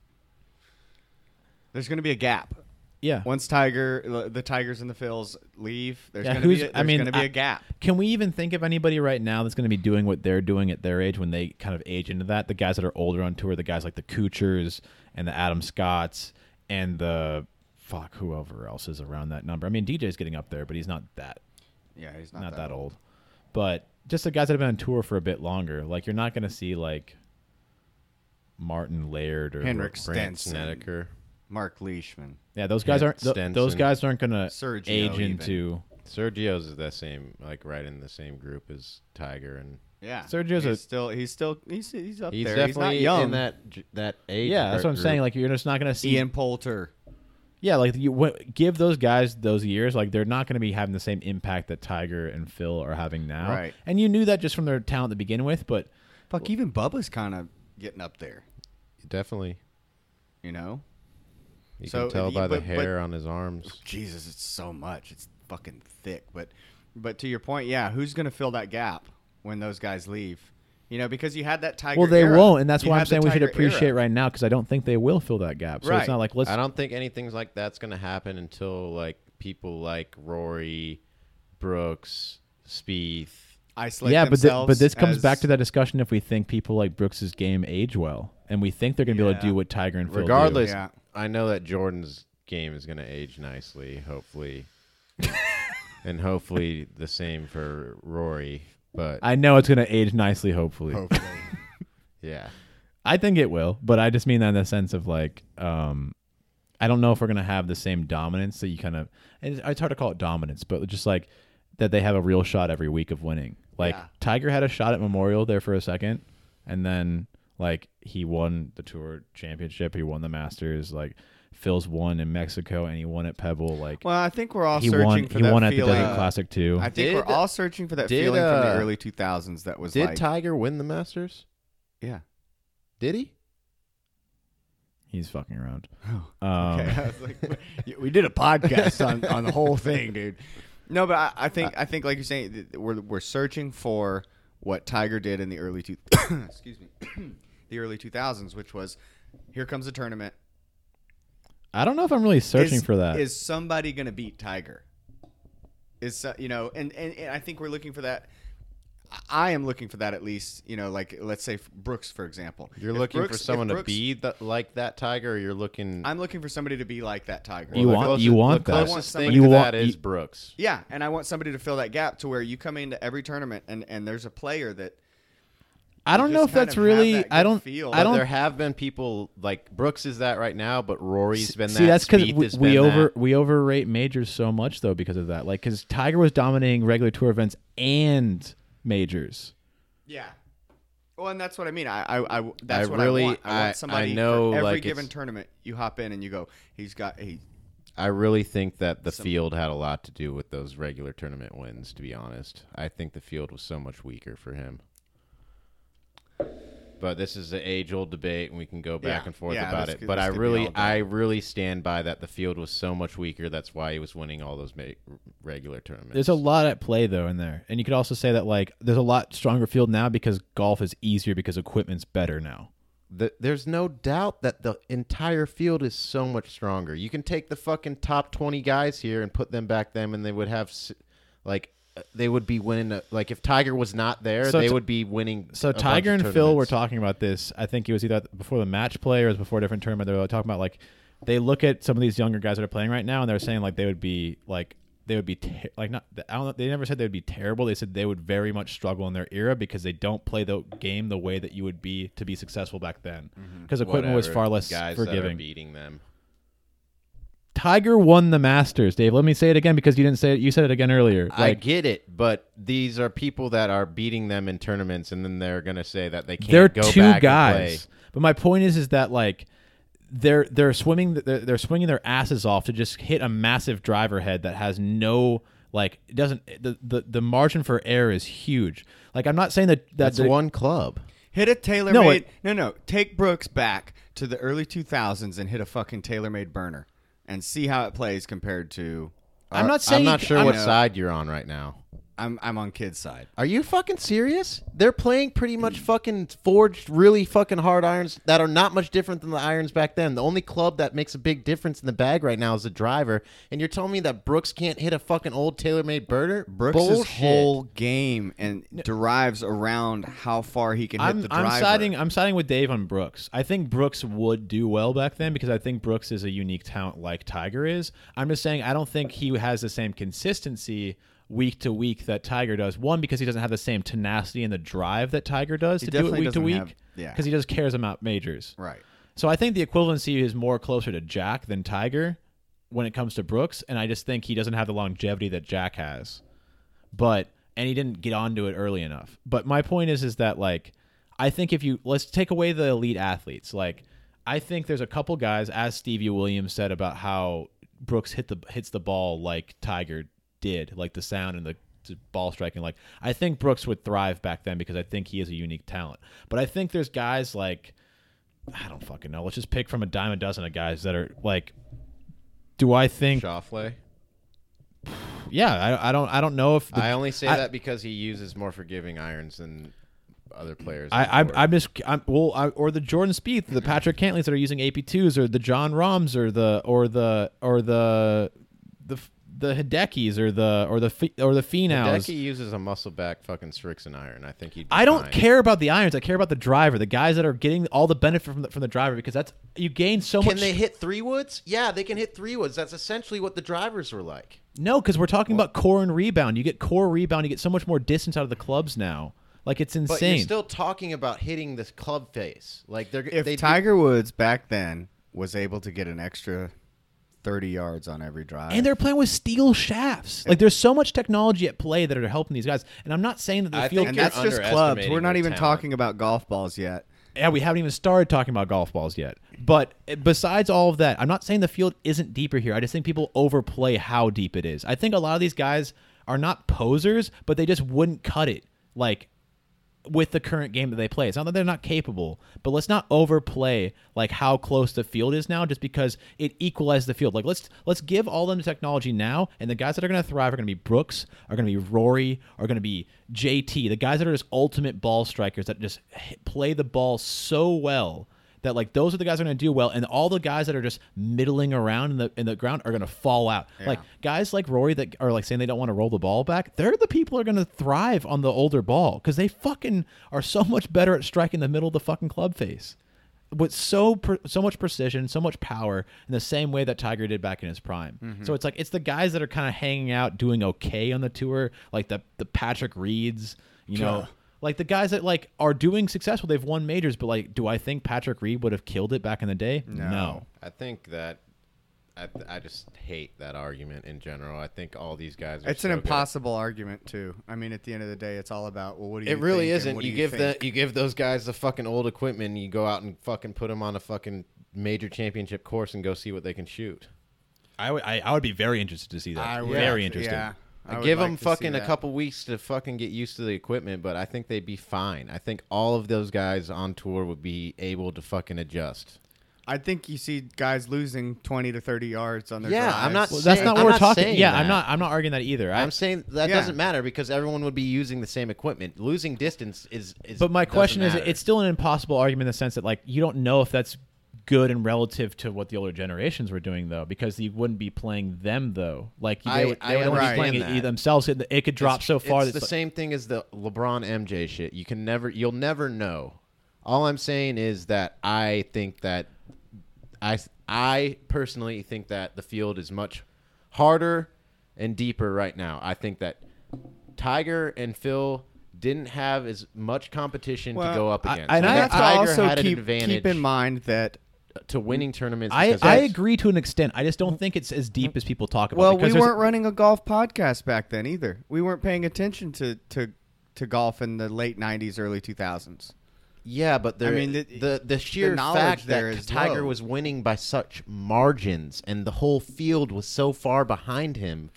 there's going to be a gap Yeah. once Tiger the Tigers and the Phils leave. There's Yeah, going to be a, I mean, going to be I- a gap. Can we even think of anybody right now that's going to be doing what they're doing at their age when they kind of age into that? The guys that are older on tour, the guys like the Kuchars and the Adam Scotts and the fuck whoever else is around that number. I mean, DJ's getting up there, but he's not that Yeah, he's not, not, that, old. But just the guys that have been on tour for a bit longer, like you're not going to see like Martin Laird or Henrik Brandt Snedeker. Mark Leishman. Yeah, those guys aren't. th- Stenson. those guys aren't going to Sergio age even. into. Sergio's is that same, like right in the same group as Tiger, and Yeah, Sergio's he's a- still he's still he's he's up he's there. definitely he's not young. in that j- that age. Yeah, that's what I'm group. saying. Like you're just not going to see. Ian Poulter. Yeah, like you w- give those guys those years, like they're not going to be having the same impact that Tiger and Phil are having now. Right. And you knew that just from their talent to begin with, but Fuck, even Bubba's kind of getting up there. definitely. You know. You So, can tell by the but- but- hair on his arms. Jesus, it's so much. It's fucking thick. But but to your point, yeah, who's gonna fill that gap when those guys leave? You know, because you had that Tiger. well, they era. won't, and that's You why I'm saying we should appreciate era. right now because I don't think they will fill that gap. So Right. it's not like let's. I don't think anything's like that's gonna happen until like people like Rory, Brooks, Spieth. Isolate yeah, but thi- themselves but this comes as- back to that discussion. If we think people like Brooks's game age well, and we think they're going to be able to do what Tiger and Phil do. Regardless, Yeah. I know that Jordan's game is gonna age nicely. Hopefully, (laughs) and hopefully the same for Rory. But I know it's going to age nicely. Hopefully, Hopefully. (laughs) yeah, I think it will, but I just mean that in the sense of like, um, I don't know if we're gonna have the same dominance that you kind of. And it's, it's hard to call it dominance, but just like that they have a real shot every week of winning. Like Yeah. Tiger had a shot at Memorial there for a second, and then like he won the Tour Championship, he won the Masters. Like Phil's won in Mexico, and he won at Pebble. Like well, I think we're all he searching won, for he that won at feeling. the Desert Classic too. I think we're all searching for that did, feeling from the uh, early 2000s. That was did like, Tiger win the Masters? yeah. Did he? He's fucking around. Oh, Um, okay. (laughs) I was like, we did a podcast on, on the whole thing, dude. No, but I, I think I think like you're saying, we're we're searching for what Tiger did in the early two, (coughs) excuse me, (coughs) the early 2000s, which was here comes a tournament. I don't know if I'm really searching is, for that. Is somebody going to beat Tiger? Is uh, you know, and, and and I think we're looking for that. I am looking for that at least. You know, like let's say Brooks, for example. You're If looking Brooks- for if someone to be the, like that Tiger, or you're looking. I'm looking for somebody to be like that Tiger. You the want- closest- you want the that. closest I thing somebody- to You want- is you- Brooks. Yeah, and I want somebody to fill that gap to where you come into every tournament and and there's a player that I don't know if that's kind of have really. that I don't. feel. I don't. there have been people like Brooks is that right now, but Rory's been See, that. See, that's because we, we over that. we overrate majors so much though because of that. Like because Tiger was dominating regular tour events and majors. Yeah. Well, and that's what I mean. I, I, I that's I what really- I want. I I- I want somebody know, for every like, given tournament. You hop in and you go. He's got he. I really think that the Some- field had a lot to do with those regular tournament wins. To be honest, I think the field was so much weaker for him. But this is an age-old debate, and we can go back Yeah. and forth Yeah, about this it. could- But this I could be really, all day. I really stand by that. The field was so much weaker. That's why he was winning all those ma- regular tournaments. There's a lot at play though in there, and you could also say that like there's a lot stronger field now because golf is easier because equipment's better now. The, there's no doubt that the entire field is so much stronger. You can take the fucking top 20 guys here and put them back them, and they would have, s- like, they would be winning. Uh, like, if Tiger was not there, So they t- would be winning. So a bunch Tiger of and Phil were talking about this. I think it was either before the match play or it was before a different tournament. They were talking about like they look at some of these younger guys that are playing right now, and they're saying like they would be like they would be ter- like not. I don't. know, They never said they would be terrible. They said they would very much struggle in their era because they don't play the game the way that you would be to be successful back then. Mm-hmm. Because equipment was far less guys that are forgiving. beating them. Tiger won the Masters, Dave. Let me say it again because you didn't say it. You said it again earlier. I get it, but these are people that are beating them in tournaments, and then they're gonna say that they can't they're go two back guys. But my point is, is that like they're they're swimming they're, they're swinging their asses off to just hit a massive driver head that has no like it doesn't the the, the margin for error is huge. Like I'm not saying that that's That's one club. Hit a tailor No, made. it- No, no. Take Brooks back to the early 2000s and hit a fucking TaylorMade burner and see how it plays compared to. I'm uh, not saying I'm not you- sure I'm what side you're on right now. I'm I'm on kid's side. Are you fucking serious? They're playing pretty much fucking forged, really fucking hard irons that are not much different than the irons back then. The only club that makes a big difference in the bag right now is the driver. And you're telling me that Brooks can't hit a fucking old TaylorMade burner? Brooks' Bullshit. whole game and derives around how far he can hit I'm, the driver. I'm siding I'm siding with Dave on Brooks. I think Brooks would do well back then because I think Brooks is a unique talent like Tiger is. I'm just saying I don't think he has the same consistency week to week that Tiger does. One because he doesn't have the same tenacity and the drive that Tiger does He to do it week to week. have- yeah. Because he just cares about majors. Right. So I think the equivalency is more closer to Jack than Tiger when it comes to Brooks, and I just think he doesn't have the longevity that Jack has. But and he didn't get onto it early enough. But my point is is that like I think if you let's take away the elite athletes, like I think there's a couple guys, as Stevie Williams said about how Brooks hit the hits the ball like Tiger did, like the sound and the ball striking. Like I think Brooks would thrive back then because I think he is a unique talent. But I think there's guys like I don't fucking know. Let's just pick from a dime a dozen of guys that are like. Do I think? Schauffele. Yeah, I, I don't. I don't know if the, I only say I- that because he uses more forgiving irons than other players. I, I'm. I'm just, I'm, well, I, or the Jordan Spieth, the Patrick Cantlays that are using AP2s, or the Jon Rahms, or the, or the, or the, the, the Hidekis, or the, or the, Fi- or the Finaus. Hideki uses a muscle back fucking Srixon iron. I think he. I don't care about the irons. I care about the driver, the guys that are getting all the benefit from the, from the driver, because that's you gain so Can much. Can they hit three woods? Yeah, they can hit three woods. That's essentially what the drivers were like. No, because we're talking about core and rebound. You get core rebound. You get so much more distance out of the clubs now. Like it's insane. But insane. you're still talking about hitting this club face. Like they're If they Tiger Woods back then was able to get an extra 30 yards on every drive. and they're playing with steel shafts. Like there's so much technology at play that are helping these guys. And I'm not saying that the I field. think and that's just clubs. We're not even talent. talking about golf balls yet. yeah, we haven't even started talking about golf balls yet. But eh, besides all of that, I'm not saying the field isn't deeper here. I just think people overplay how deep it is. I think a lot of these guys are not posers, but they just wouldn't cut it. Like with the current game that they play. It's not that they're not capable, but let's not overplay like how close the field is now just because it equalized the field. Like let's let's give all them the technology now and the guys that are going to thrive are going to be Brooks, are going to be Rory, are going to be JT, the guys that are just ultimate ball strikers that just play the ball so well that like those are the guys that are going to do well and all the guys that are just middling around in the in the ground are going to fall out. Like guys like Rory that are like saying they don't want to roll the ball back, they're the people are going to thrive on the older ball cuz they fucking are so much better at striking the middle of the fucking club face. With so so much precision, so much power in the same way that Tiger did back in his prime. Mm-hmm. So it's like it's the guys that are kind of hanging out doing okay on the tour, like the the Patrick Reeds, you know, like the guys that like are doing successful, they've won majors, but like, do I think Patrick Reed would have killed it back in the day? No. I think that. I, I just hate that argument in general. I think all these guys. Are It's so an good. impossible argument too. I mean, at the end of the day, it's all about well, what do you? It really think isn't. what do You, give think? the you give those guys the fucking old equipment. and You go out and fucking put them on a fucking major championship course and go see what they can shoot. I would I, I would be very interested to see that. I would- very yeah, interested. Yeah, I would give like them to fucking a couple weeks to fucking get used to the equipment, but I think they'd be fine. I think all of those guys on tour would be able to fucking adjust. I think you see guys losing 20 to 30 yards on their Yeah, I'm not. Well, that's saying- not what I'm we're not talking. Yeah, that. I'm not. I'm not arguing that either. I, I'm saying that Yeah. doesn't matter because everyone would be using the same equipment. Losing distance is. is But my doesn't question is, it's still an impossible argument in the sense that like you don't know if that's good and relative to what the older generations were doing though, because you wouldn't be playing them though. Like they I- would, I would only be playing it that. themselves. It, it could drop It's- so far. It's the like- same thing as the LeBron MJ shit. You can never, you'll never know. All I'm saying is that I think that I, I personally think that the field is much harder and deeper right now. I think that Tiger and Phil didn't have as much competition Well, to go up I- against. and I I have to Tiger also keep, keep in mind that to winning tournaments. I, I agree to an extent. I just don't think it's as deep as people talk about. well, we weren't running a golf podcast back then either. We weren't paying attention to to to golf in the late 90s, early 2000s. Yeah, but there, mean, the, the- the the sheer knowledge fact there that is Tiger low. was winning by such margins and the whole field was so far behind him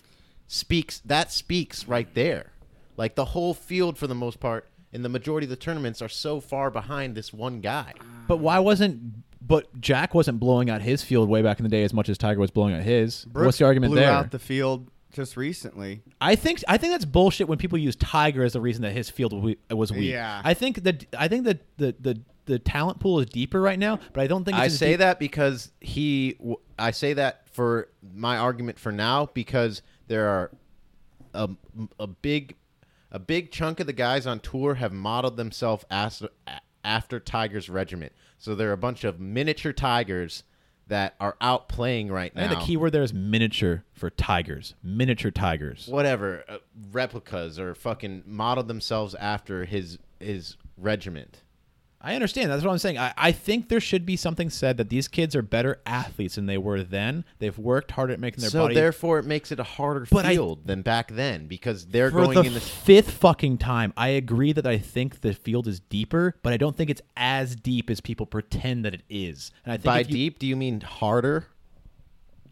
speaks that speaks right there. Like the whole field for the most part in the majority of the tournaments are so far behind this one guy. But why wasn't? But Jack wasn't blowing out his field way back in the day as much as Tiger was blowing out his. Brooks What's the argument there? blew there? out the field just recently. I think I think that's bullshit when people use Tiger as the reason that his field wa- was weak. Yeah. I think that I think that the, the the talent pool is deeper right now, but I don't think it's I as say deep- that because he. w- I say that for my argument for now because there are a, a big a big chunk of the guys on tour have modeled themselves as, after Tiger's regiment. So there are a bunch of miniature Tigers that are out playing right I now. think the key word there is miniature for tigers. Miniature tigers. whatever uh, replicas or fucking modeled themselves after his his regiment. I understand. That's what I'm saying. I, I think there should be something said that these kids are better athletes than they were then. They've worked hard at making their so body. therefore, it makes it a harder But I- field than back then because they're going the in the fifth fucking time, I agree that I think the field is deeper, but I don't think it's as deep as people pretend that it is. And I think by you- deep. Do you mean harder?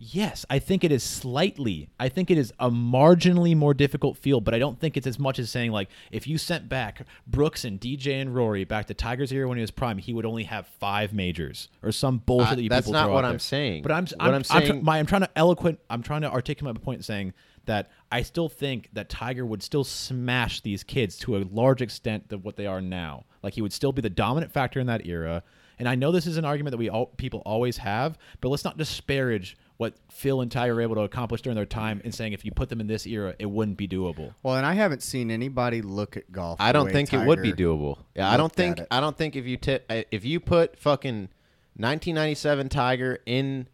Yes, I think it is slightly. I think it is a marginally more difficult field, but I don't think it's as much as saying like if you sent back Brooks and DJ and Rory back to Tiger's era when he was prime, he would only have five majors or some bullshit Uh, that you that's people not throw what I'm there. saying. But I'm What I'm, I'm I'm, tr- my, I'm trying to eloquent. I'm trying to articulate my point, saying that I still think that Tiger would still smash these kids to a large extent than what they are now. Like he would still be the dominant factor in that era. And I know this is an argument that we all people always have, but let's not disparage what Phil and Tiger were able to accomplish during their time and saying if you put them in this era, it wouldn't be doable. Well, and I haven't seen anybody look at golf. I don't way think it would be doable. Yeah, I don't think. I don't think if you tip if you put fucking 1997 Tiger in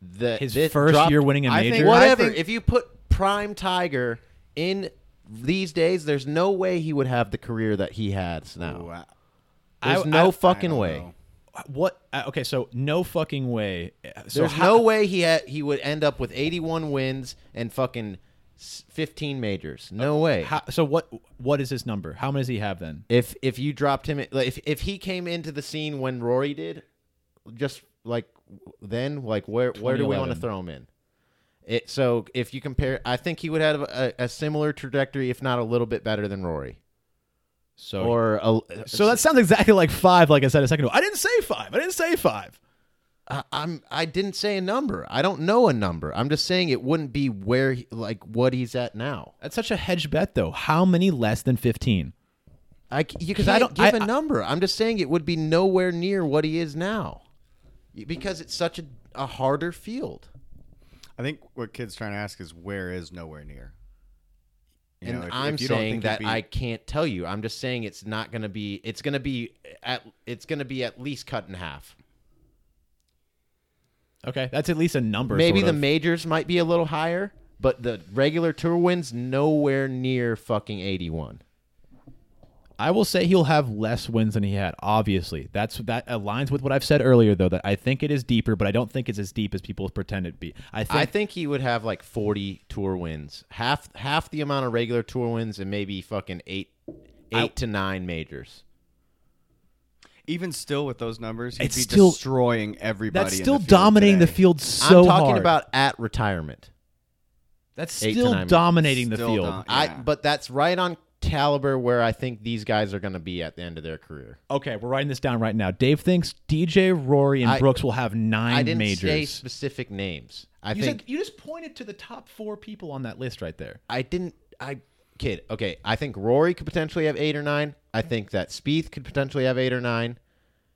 the His this first dropped- year winning a I think- major. What- whatever. think- if you put prime Tiger in these days, there's no way he would have the career that he has now. Ooh, I- There's I- no I- I fucking don't way. know. What? uh, Okay, so no fucking way. Uh, So There's how- no way he had he would end up with 81 wins and fucking 15 majors. No way. How, so what? What is his number? How many does he have then? if if you dropped him, like, if if he came into the scene when Rory did, just like then, like where where do we want to throw him in? It so if you compare, I think he would have a, a similar trajectory, if not a little bit better than Rory. So Or a, So that sounds exactly like five, like I said a second ago. I didn't say five. I didn't say five. I, I'm I didn't say a number. I don't know a number. I'm just saying it wouldn't be where he, like what he's at now. That's such a hedge bet, though. How many less than fifteen? I c- you 'Cause can't I don't- give I- a number. I'm just saying it would be nowhere near what he is now, because it's such a, a harder field. I think what kid's trying to ask is where is nowhere near. You and know, if- I'm if saying that be- I can't tell you. I'm just saying it's not going to be. It's going to be at. It's going to be at least cut in half. Okay, that's at least a number. Maybe the of. majors might be a little higher, but the regular tour wins nowhere near fucking 81. I will say he'll have less wins than he had. Obviously, that's that aligns with what I've said earlier, though. That I think it is deeper, but I don't think it's as deep as people pretend it be. I think. I think he would have like 40 tour wins, half half the amount of regular tour wins, and maybe fucking eight eight I- to nine majors. even still with those numbers, he'd It's be still- destroying everybody. that's in still the field dominating the field so I'm talking hard. about at retirement. That's Eight to still dominating the Still field. dom- I but that's right on caliber where I think these guys are going to be at the end of their career. Okay, we're writing this down right now. Dave thinks DJ, Rory, and I- Brooks will have nine I didn't majors. say specific names. I you think said you just pointed to the top four people on that list right there. I didn't. I kid. Okay, I think Rory could potentially have eight or nine. I think that Spieth could potentially have eight or nine.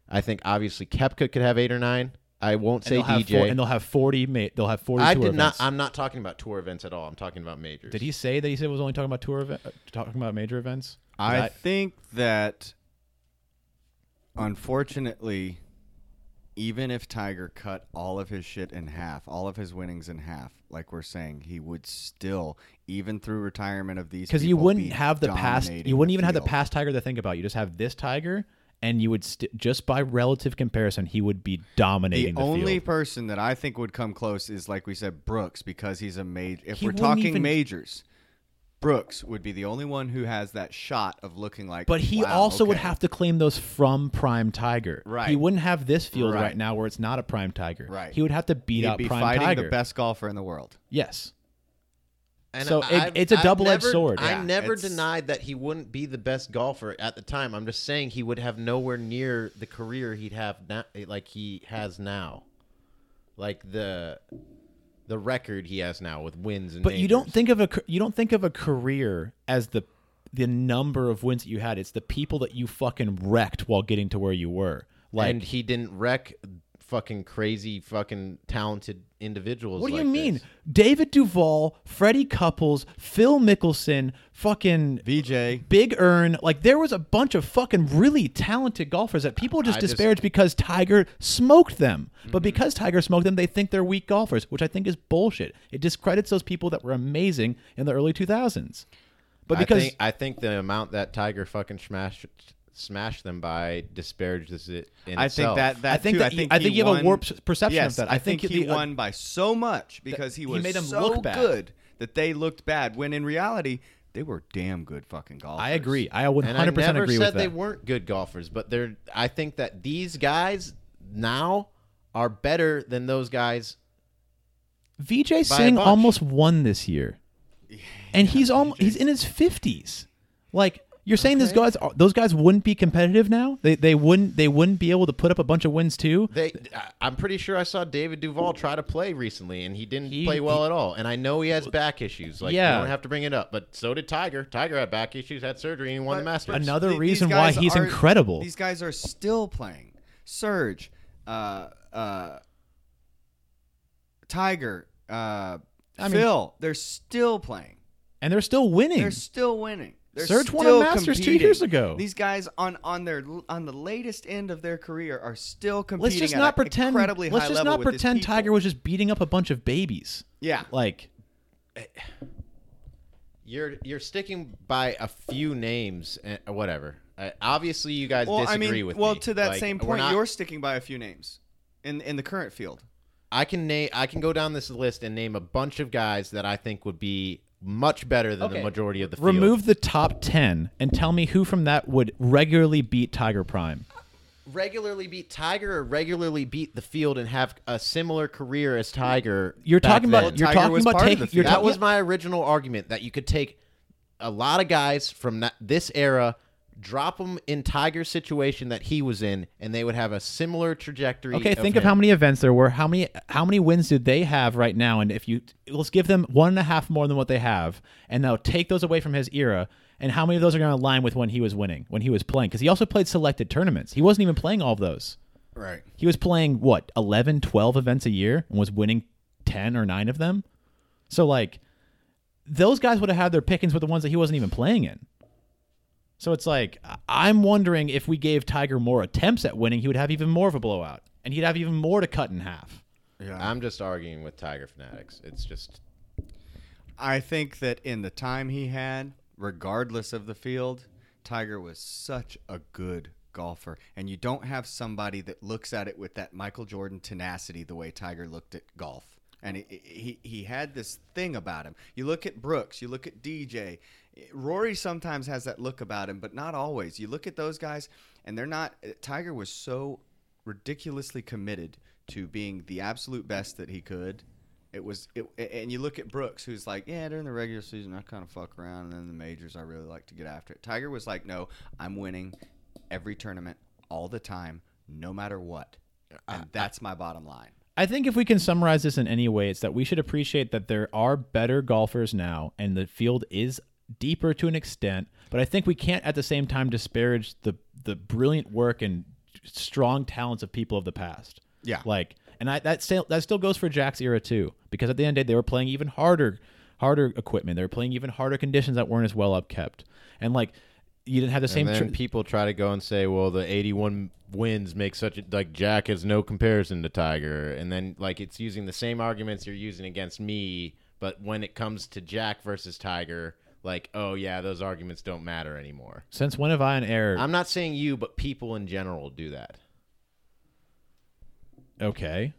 I think obviously Koepka could have eight or nine. I won't say they'll have DJ. four, and they'll have forty. Ma- they'll have forty. I tour did not. events. I'm not talking about tour events at all. I'm talking about majors. Did he say that he said was only talking about tour event, uh, talking about major events? I That- think that unfortunately, even if Tiger cut all of his shit in half, all of his winnings in half, like we're saying, he would still, even through retirement of these, because you wouldn't be have the past. You wouldn't even have the past Tiger to think about. You just have this Tiger, and you would st- just by relative comparison, he would be dominating the, only field. person that I think would come close is, like we said, Brooks, because he's a major. If He we're talking even- majors, Brooks would be the only one who has that shot of looking like. But he wow, also would have to claim those from prime Tiger. Right. He wouldn't have this field right, Right. now where it's not a prime Tiger. Right. He would have to beat He'd out be prime fighting Tiger. the best golfer in the world. Yes. And So it- I've- it's a I've double-edged sword. I Yeah, never it's- denied that he wouldn't be the best golfer at the time. I'm just saying he would have nowhere near the career he'd have now, like he has now, like the the record he has now with wins and. But you don't think of a you don't think of a career as the the number of wins that you had. It's the people that you fucking wrecked while getting to where you were. Like and he didn't wreck fucking crazy, fucking talented individuals. What do you mean? this. David Duval, Freddie Couples, Phil Mickelson, fucking Vijay. Big Earn. Like there was a bunch of fucking really talented golfers that people just I just- disparage because Tiger smoked them. Mm-hmm. But because Tiger smoked them, they think they're weak golfers, which I think is bullshit. It discredits those people that were amazing in the early 2000s. But because I think, I think the amount that Tiger fucking smashed smashed them by disparages it. In I think that that I think too, that I you- think I think he you have a warped perception of that. I, I think, think he the, uh, won by so much because he he was made them so look bad. good that they looked bad. When in reality, they were damn good fucking golfers. I agree. I would and I 100% never agree said with that. they weren't good golfers, but they're. I think that these guys now are better than those guys. Vijay Singh almost won this year, and he's almost he's in his fifties. Like you're saying, those guys those guys wouldn't be competitive now. They they wouldn't they wouldn't be able to put up a bunch of wins too. They, I- I'm pretty sure I saw David Duval try to play recently, and he didn't He- play well he- at all. And I know he has back issues. Like, Yeah. you don't have to bring it up, but so did Tiger. Tiger had back issues, had surgery, and he won the Masters. Another th- reason why he's are- incredible. These guys are still playing. Serge, uh, uh, Tiger, uh, I mean- Phil, they're still playing. and they're still winning. They're still winning. They're Serge won a still Masters two competing. years ago. These guys on on their on the latest end of their career are still competing. let's just at not an pretend. Incredibly Let's high just level not pretend. Tiger was just beating up a bunch of babies. Yeah, Like You're you're sticking by a few names, and, whatever. Uh, obviously, you guys well, I disagree mean, with well, me. Well, to that Like, same point, not- you're sticking by a few names in in the current field. I can name. I can go down this list and name a bunch of guys that I think would be much better than Okay. the majority of the field. remove the top ten and tell me who from that would regularly beat Tiger Prime. regularly beat Tiger or regularly beat the field and have a similar career as Tiger. You're back talking about then. you're Tiger talking was about part of taking. You're field. that talking, was my original argument that you could take a lot of guys from that, this era, drop them in Tiger's situation that he was in, and they would have a similar trajectory. Okay, think of how many events there were. How many how many wins did they have right now? And if you let's give them one and a half more than what they have, and now take those away from his era. And how many of those are going to align with when he was winning, when he was playing? Because he also played selected tournaments. He wasn't even playing all of those. Right. He was playing what 11, 12 events a year and was winning ten or nine of them. So like, those guys would have had their pickings with the ones that he wasn't even playing in. So it's like I- I'm wondering if we gave Tiger more attempts at winning, he would have even more of a blowout, and he'd have even more to cut in half. Yeah. I'm just arguing with Tiger fanatics. It's just I think that in the time he had, regardless of the field, Tiger was such a good golfer. And you don't have somebody that looks at it with that Michael Jordan tenacity the way Tiger looked at golf. And he, he, he had this thing about him. You look at Brooks, you look at DJ. Rory sometimes has that look about him, but not always. You look at those guys, and they're not. Uh, Tiger was so ridiculously committed to being the absolute best that he could It was, it, and you look at Brooks, who's like, yeah, during the regular season I kind of fuck around, and then the majors I really like to get after it. Tiger was like, no, I'm winning every tournament all the time, no matter what, and that's my bottom line. I think if we can summarize this in any way, it's that we should appreciate that there are better golfers now, and the field is deeper to an extent. But I think we can't at the same time disparage the the brilliant work and strong talents of people of the past. Yeah. like, and I that still that still goes for Jack's era too, because at the end of the day, they were playing even harder, harder equipment. They were playing even harder conditions that weren't as well upkept, and like. You didn't have the same. and then tr- people try to go and say, well, the 81 wins make such a like Jack has no comparison to Tiger, and then like it's using the same arguments you're using against me, but when it comes to Jack versus Tiger, like oh yeah, those arguments don't matter anymore. Since when have I an error? I'm not saying you, but people in general do that. okay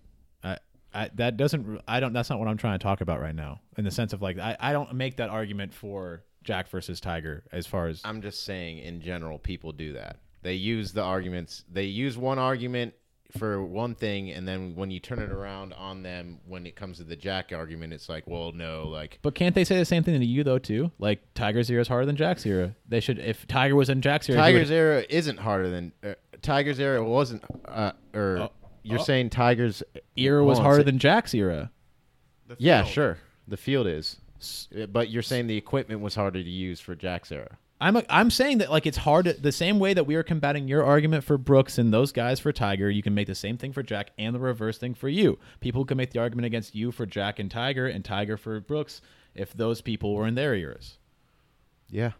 I, I that doesn't i don't that's not what i'm trying to talk about right now in the sense of like i, I don't make that argument for jack versus tiger as far as I'm just saying in general, people do that. They use the arguments. They use one argument for one thing, and then when you turn it around on them, when it comes to the Jack argument, it's like, well, no, like but can't they say the same thing to you though too like tiger's era is harder than jack's era they should if tiger was in jack's era Tiger's era isn't harder than uh, Tiger's era wasn't. Uh, or Oh, you're oh. saying Tiger's era was harder say- than jack's era Yeah, sure. The field is, S- but you're saying the equipment was harder to use for Jack's era. I'm I'm saying that like it's hard to, the same way that we are combating your argument for Brooks and those guys for Tiger, you can make the same thing for Jack and the reverse thing for you. People can make the argument against you for Jack and Tiger and Tiger for Brooks if those people were in their eras. Yeah.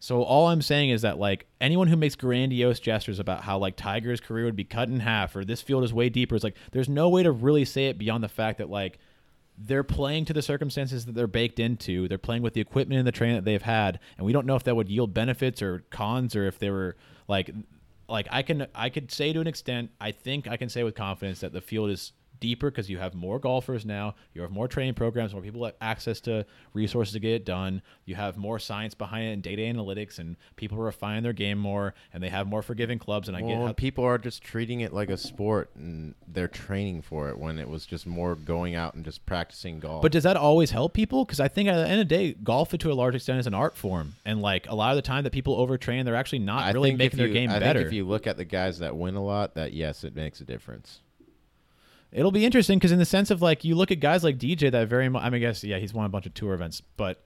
So all I'm saying is that like anyone who makes grandiose gestures about how like Tiger's career would be cut in half or this field is way deeper is like there's no way to really say it beyond the fact that like they're playing to the circumstances that they're baked into. They're playing with the equipment and the training that they've had, and we don't know if that would yield benefits or cons or if they were like like I can I could say to an extent, I think I can say with confidence that the field is deeper because you have more golfers now, you have more training programs, more people have access to resources to get it done. You have more science behind it and data analytics, and people refine their game more, and they have more forgiving clubs. And I Well, get how, people are just treating it like a sport, and they're training for it when it was just more going out and just practicing golf. But does that always help people? Because I think at the end of the day, golf to a large extent is an art form, and like a lot of the time that people overtrain, they're actually not I really making their you- game I better. Think if you look at the guys that win a lot, that yes, it makes a difference. It'll be interesting because in the sense of like you look at guys like DJ that very much. I mean, I guess yeah, he's won a bunch of tour events, but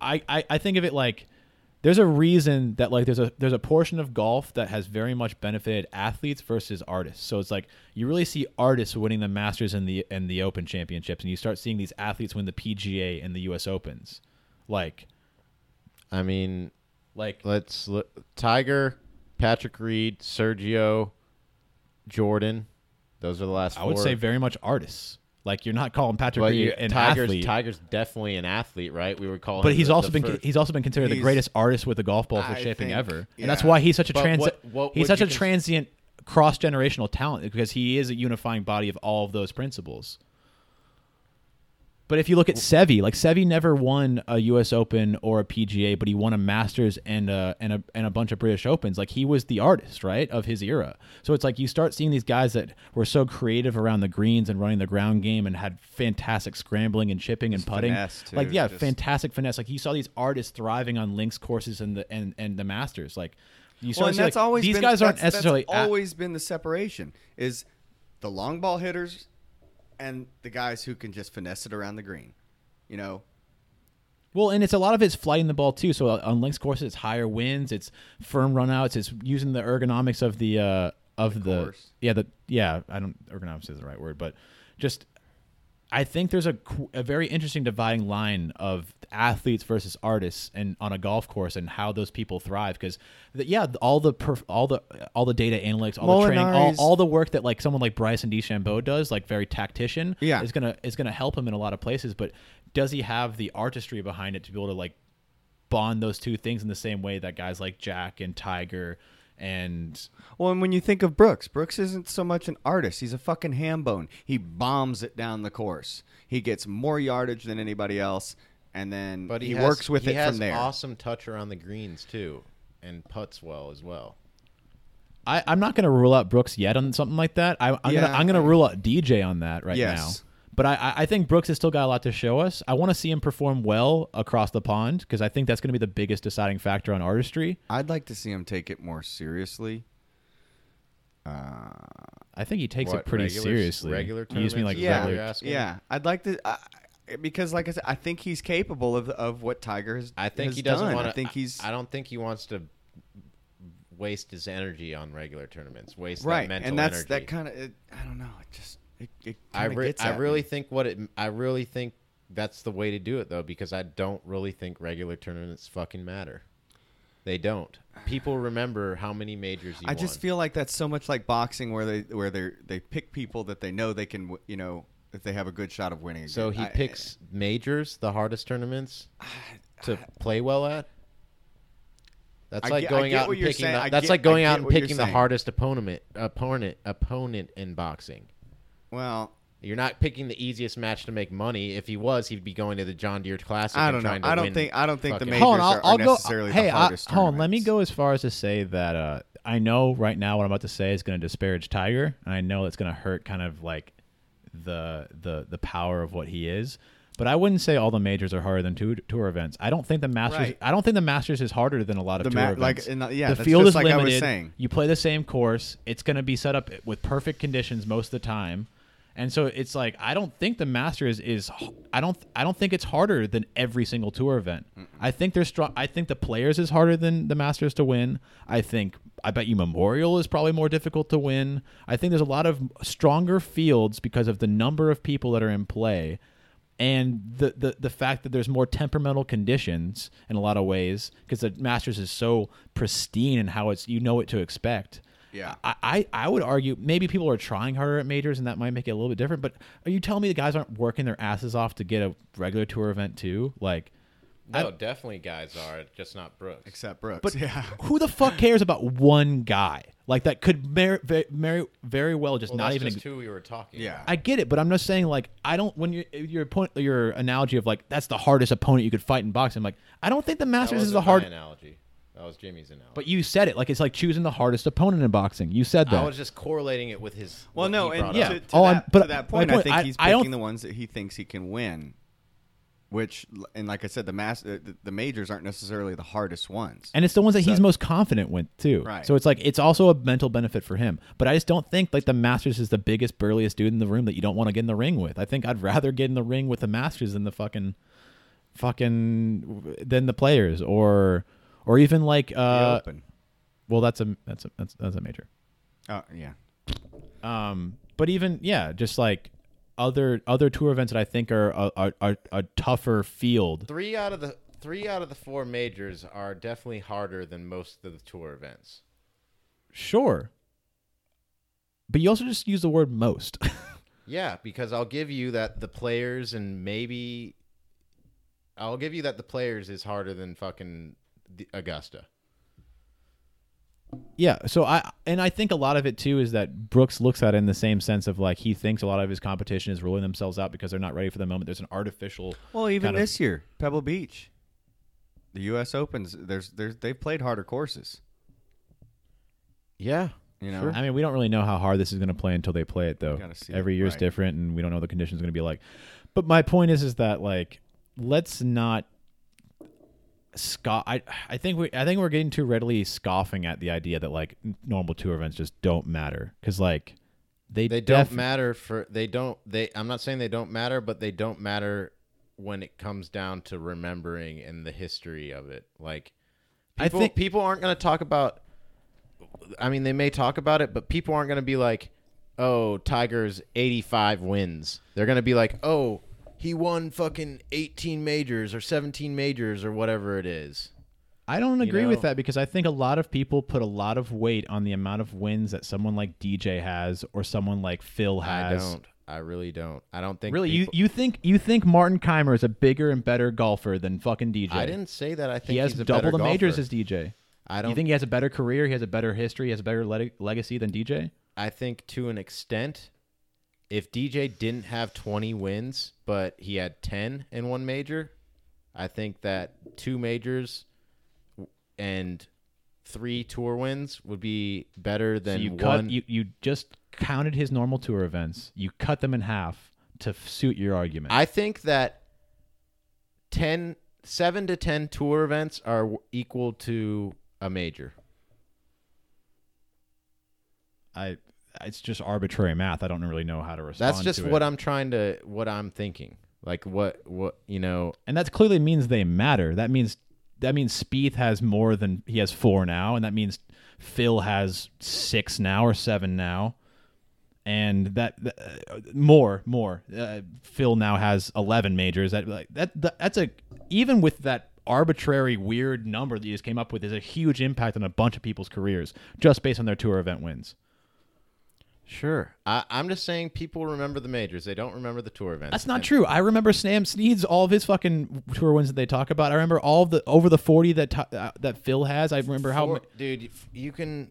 I, I I think of it like there's a reason that like there's a there's a portion of golf that has very much benefited athletes versus artists. So it's like you really see artists winning the Masters and the and the Open championships, and you start seeing these athletes win the PGA and the U.S. Opens, like I mean, like let's look. Tiger, Patrick Reed, Sergio, Jordan. Those are the last. I would four. say very much artists. Like you're not calling Patrick But Reed an Tiger's athlete. Tiger's definitely an athlete, right? We would call him. But he's the- also the been first- he's also been considered the greatest artist with a golf ball for I shaping think- ever, and that's why he's such a But trans. what- what he's such a cons- transient cross generational talent because he is a unifying body of all of those principles. But if you look at Seve, like Seve never won a U.S. Open or a PGA, but he won a Masters and a and a and a bunch of British Opens. Like he was the artist, right, of his era. So it's like you start seeing these guys that were so creative around the greens and running the ground game and had fantastic scrambling and chipping and Just putting. too, Like yeah, just- fantastic finesse. Like you saw these artists thriving on links courses and the and and the Masters. Like you Well, and that's like, always these been, guys aren't necessarily That's at- always been the separation is the long ball hitters and the guys who can just finesse it around the green. You know, Well, and it's a lot of it's flighting the ball too. So uh, on links courses, it's higher winds, it's firm runouts, it's using the ergonomics of the uh, of the, course. yeah the yeah I don't ergonomics is the right word, but just I think there's a a very interesting dividing line of athletes versus artists and on a golf course and how those people thrive because yeah all the perf- all the all the data analytics all the training all, all the work that like someone like Bryson DeChambeau does like very tactician Yeah. is gonna is gonna help him in a lot of places but does he have the artistry behind it to be able to like bond those two things in the same way that guys like Jack and Tiger and well, and when you think of Brooks, Brooks isn't so much an artist; he's a fucking ham bone. He bombs it down the course. He gets more yardage than anybody else, and then But he, he, has- works with he it has from there. Awesome touch around the greens too, and puts well as well. I, I'm not going to rule out Brooks yet on something like that. I, I'm Yeah, gonna gonna I- rule out DJ on that right Yes. now But I, I- I think Brooks has still got a lot to show us. I want to see him perform well across the pond because I think that's going to be the biggest deciding factor on artistry. I'd like to see him take it more seriously. Uh, I think he takes What, it pretty regular- seriously. regular You just mean like tournaments? yeah, regular. yeah. I'd like to uh, because, like I said, I think he's capable of of what Tiger has. I think has he doesn't want to. I think he's I don't think he wants to waste his energy on regular tournaments. Waste right, that mental and that's energy. that kind of. I don't know. It just it. it I re- I really me. think what it. I really think that's the way to do it though, because I don't really think regular tournaments fucking matter. They don't. People remember how many majors you I just feel like that's so much like boxing, where they where they they pick people that they know they can, you know, if they have a good shot of winning. So again. he I- picks majors, the hardest tournaments, to (sighs) play well at. That's I like get- going out and picking. The, that's get- like going out and picking the hardest opponent opponent opponent in boxing. Well, You're not picking the easiest match to make money. If he was, he'd be going to the John Deere Classic. I don't know. trying to I don't think I don't think the majors Hold on, I'll, are, are I'll go. necessarily Hey, the I, hardest. hold on. Let me go as far as to say that uh, I know right now what I'm about to say is going to disparage Tiger, and I know it's going to hurt kind of like the the the power of what he is. But I wouldn't say all the majors are harder than two tour events. I don't think the Masters. Right. I don't think the Masters is harder than a lot of The tour ma- events. like, in the- yeah, the field just is like I was limited. saying. You play the same course. It's going to be set up with perfect conditions most of the time. And so it's like I don't think the Masters is I don't I don't think it's harder than every single tour event. I think there's strong I think the players is harder than the Masters to win. I think I bet you Memorial is probably more difficult to win. I think there's a lot of stronger fields because of the number of people that are in play and the, the the fact that there's more temperamental conditions in a lot of ways because the Masters is so pristine and how it's you know what to expect. Yeah. I, I I would argue maybe people are trying harder at majors and that might make it a little bit different. But are you telling me the guys aren't working their asses off to get a regular tour event too? Like, No, definitely guys are just not Brooks. Except Brooks. but yeah. who the fuck (laughs) cares about one guy like that could very very, very well just well, not that's even just who we were talking. Yeah. about. I get it, but I'm just saying like I don't when you your point your analogy of like that's the hardest opponent you could fight in boxing. I'm like I don't think the Masters is wasn't the hard. analogy. That was Jimmy's analogy. But you said it like it's like choosing the hardest opponent in boxing. You said that. I was just correlating it with his. Well, no, and yeah. to, to Oh, that, I'm- but to that point, point, I think I- he's I don't- picking the ones that he thinks he can win. Which, and like I said, the mass, the, the majors aren't necessarily the hardest ones. and it's the ones that he's most confident with too. Right. So it's like it's also a mental benefit for him. But I just don't think like the Masters is the biggest burliest dude in the room that you don't want to get in the ring with. I think I'd rather get in the ring with the Masters than the fucking fucking than the players or or even like uh open. well that's a that's a that's, that's a major. Oh yeah. Um, but even yeah, just like other other tour events that I think are a, are, are a tougher field. Three out of the three out of the four majors are definitely harder than most of the tour events. Sure, but you also just use the word most. (laughs) Yeah, because I'll give you that the players and maybe I'll give you that the players is harder than fucking Augusta. yeah. So I and I think a lot of it too is that Brooks looks at it in the same sense of like he thinks a lot of his competition is ruling themselves out because they're not ready for the moment. There's an artificial. Well, even kind of- this year, Pebble Beach, the U.S. Opens. There's there's they've played harder courses. Yeah. You know. I mean, we don't really know how hard this is going to play until they play it, though. Every year is right. different, and we don't know what the conditions going to be like. But my point is, is that like, let's not scoff. I I think we I think we're getting too readily scoffing at the idea that like normal tour events just don't matter because like they They don't matter for they don't they I'm not saying they don't matter, but they don't matter when it comes down to remembering and the history of it. Like I think- people aren't going to talk about I mean they may talk about it, but people aren't going to be like, "Oh, Tiger's 85 wins." They're going to be like, "Oh, he won fucking 18 majors or 17 majors or whatever it is." I don't You agree with that because I think a lot of people put a lot of weight on the amount of wins that someone like DJ has or someone like Phil has. I don't. I really don't. I don't think Really, people- you you think you think Martin Kaymer is a bigger and better golfer than fucking DJ? I didn't say that. I think He has double the majors as DJ. I don't You think he has a better career? He has a better history. He has a better le- legacy than DJ. I think to an extent, if DJ didn't have 20 wins, but he had 10 in one major, I think that two majors and three tour wins would be better So than you one. cut you you just counted his normal tour events. You cut them in half to f- suit your argument. I think that 10, 7 to 10 tour events are equal to a major. I it's just arbitrary math. I don't really know how to respond. That's just what it. I'm trying to what I'm thinking. Like what what you know, and that clearly means they matter. That means that means Spieth has more than he has four now, and that means Phil has six now or seven now, and that, that uh, more more. Uh, Phil now has eleven majors. That like that, that that's a even with that arbitrary weird number that you just came up with is a huge impact on a bunch of people's careers just based on their tour event wins. Sure. I, I'm just saying people remember the majors. They don't remember the tour events. That's not And- true. I remember Sam Snead's all of his fucking tour wins that they talk about. I remember all of the over the forty that uh, that Phil has. I remember how. For- ma- dude, you- can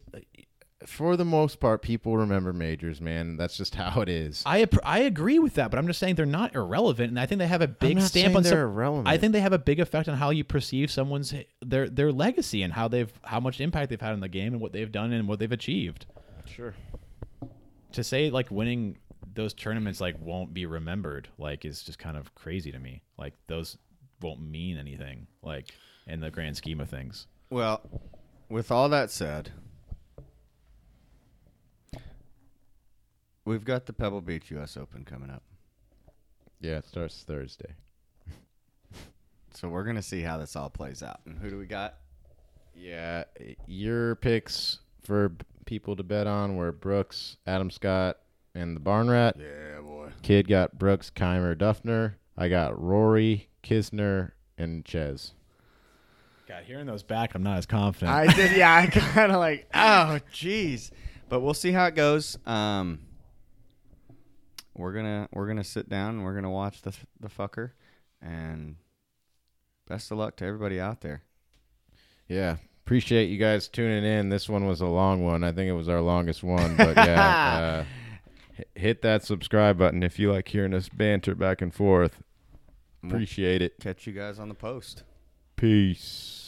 for the most part people remember majors, man. That's just how it is. I I agree with that, but I'm just saying they're not irrelevant, and I think they have a big stamp on they're some- irrelevant. I think they have a big effect on how you perceive someone's their their legacy and how they've how much impact they've had on the game and what they've done and what they've achieved. Sure. To say like winning those tournaments like won't be remembered like is just kind of crazy to me. Like those won't mean anything like in the grand scheme of things. Well, with all that said, we've got the Pebble Beach U.S. Open coming up, Yeah, it starts Thursday. (laughs) so we're gonna see how this all plays out. And who do we got? Yeah, your picks for b- people to bet on were Brooks, Adam Scott, and the Barn Rat. Yeah, boy. Kid got Brooks, Kaymer, Dufner. I got Rory, Kisner, and Chez. God, hearing those back, I'm not as confident. I did. Yeah, I (laughs) kind of like. Oh, jeez. But we'll see how it goes. Um, we're gonna we're gonna sit down and we're gonna watch the the fucker, and best of luck to everybody out there. Yeah, appreciate you guys tuning in. This one was a long one. I think it was our longest one, but yeah. (laughs) uh, hit that subscribe button if you like hearing us banter back and forth. Appreciate it. catch you guys on the post. Peace.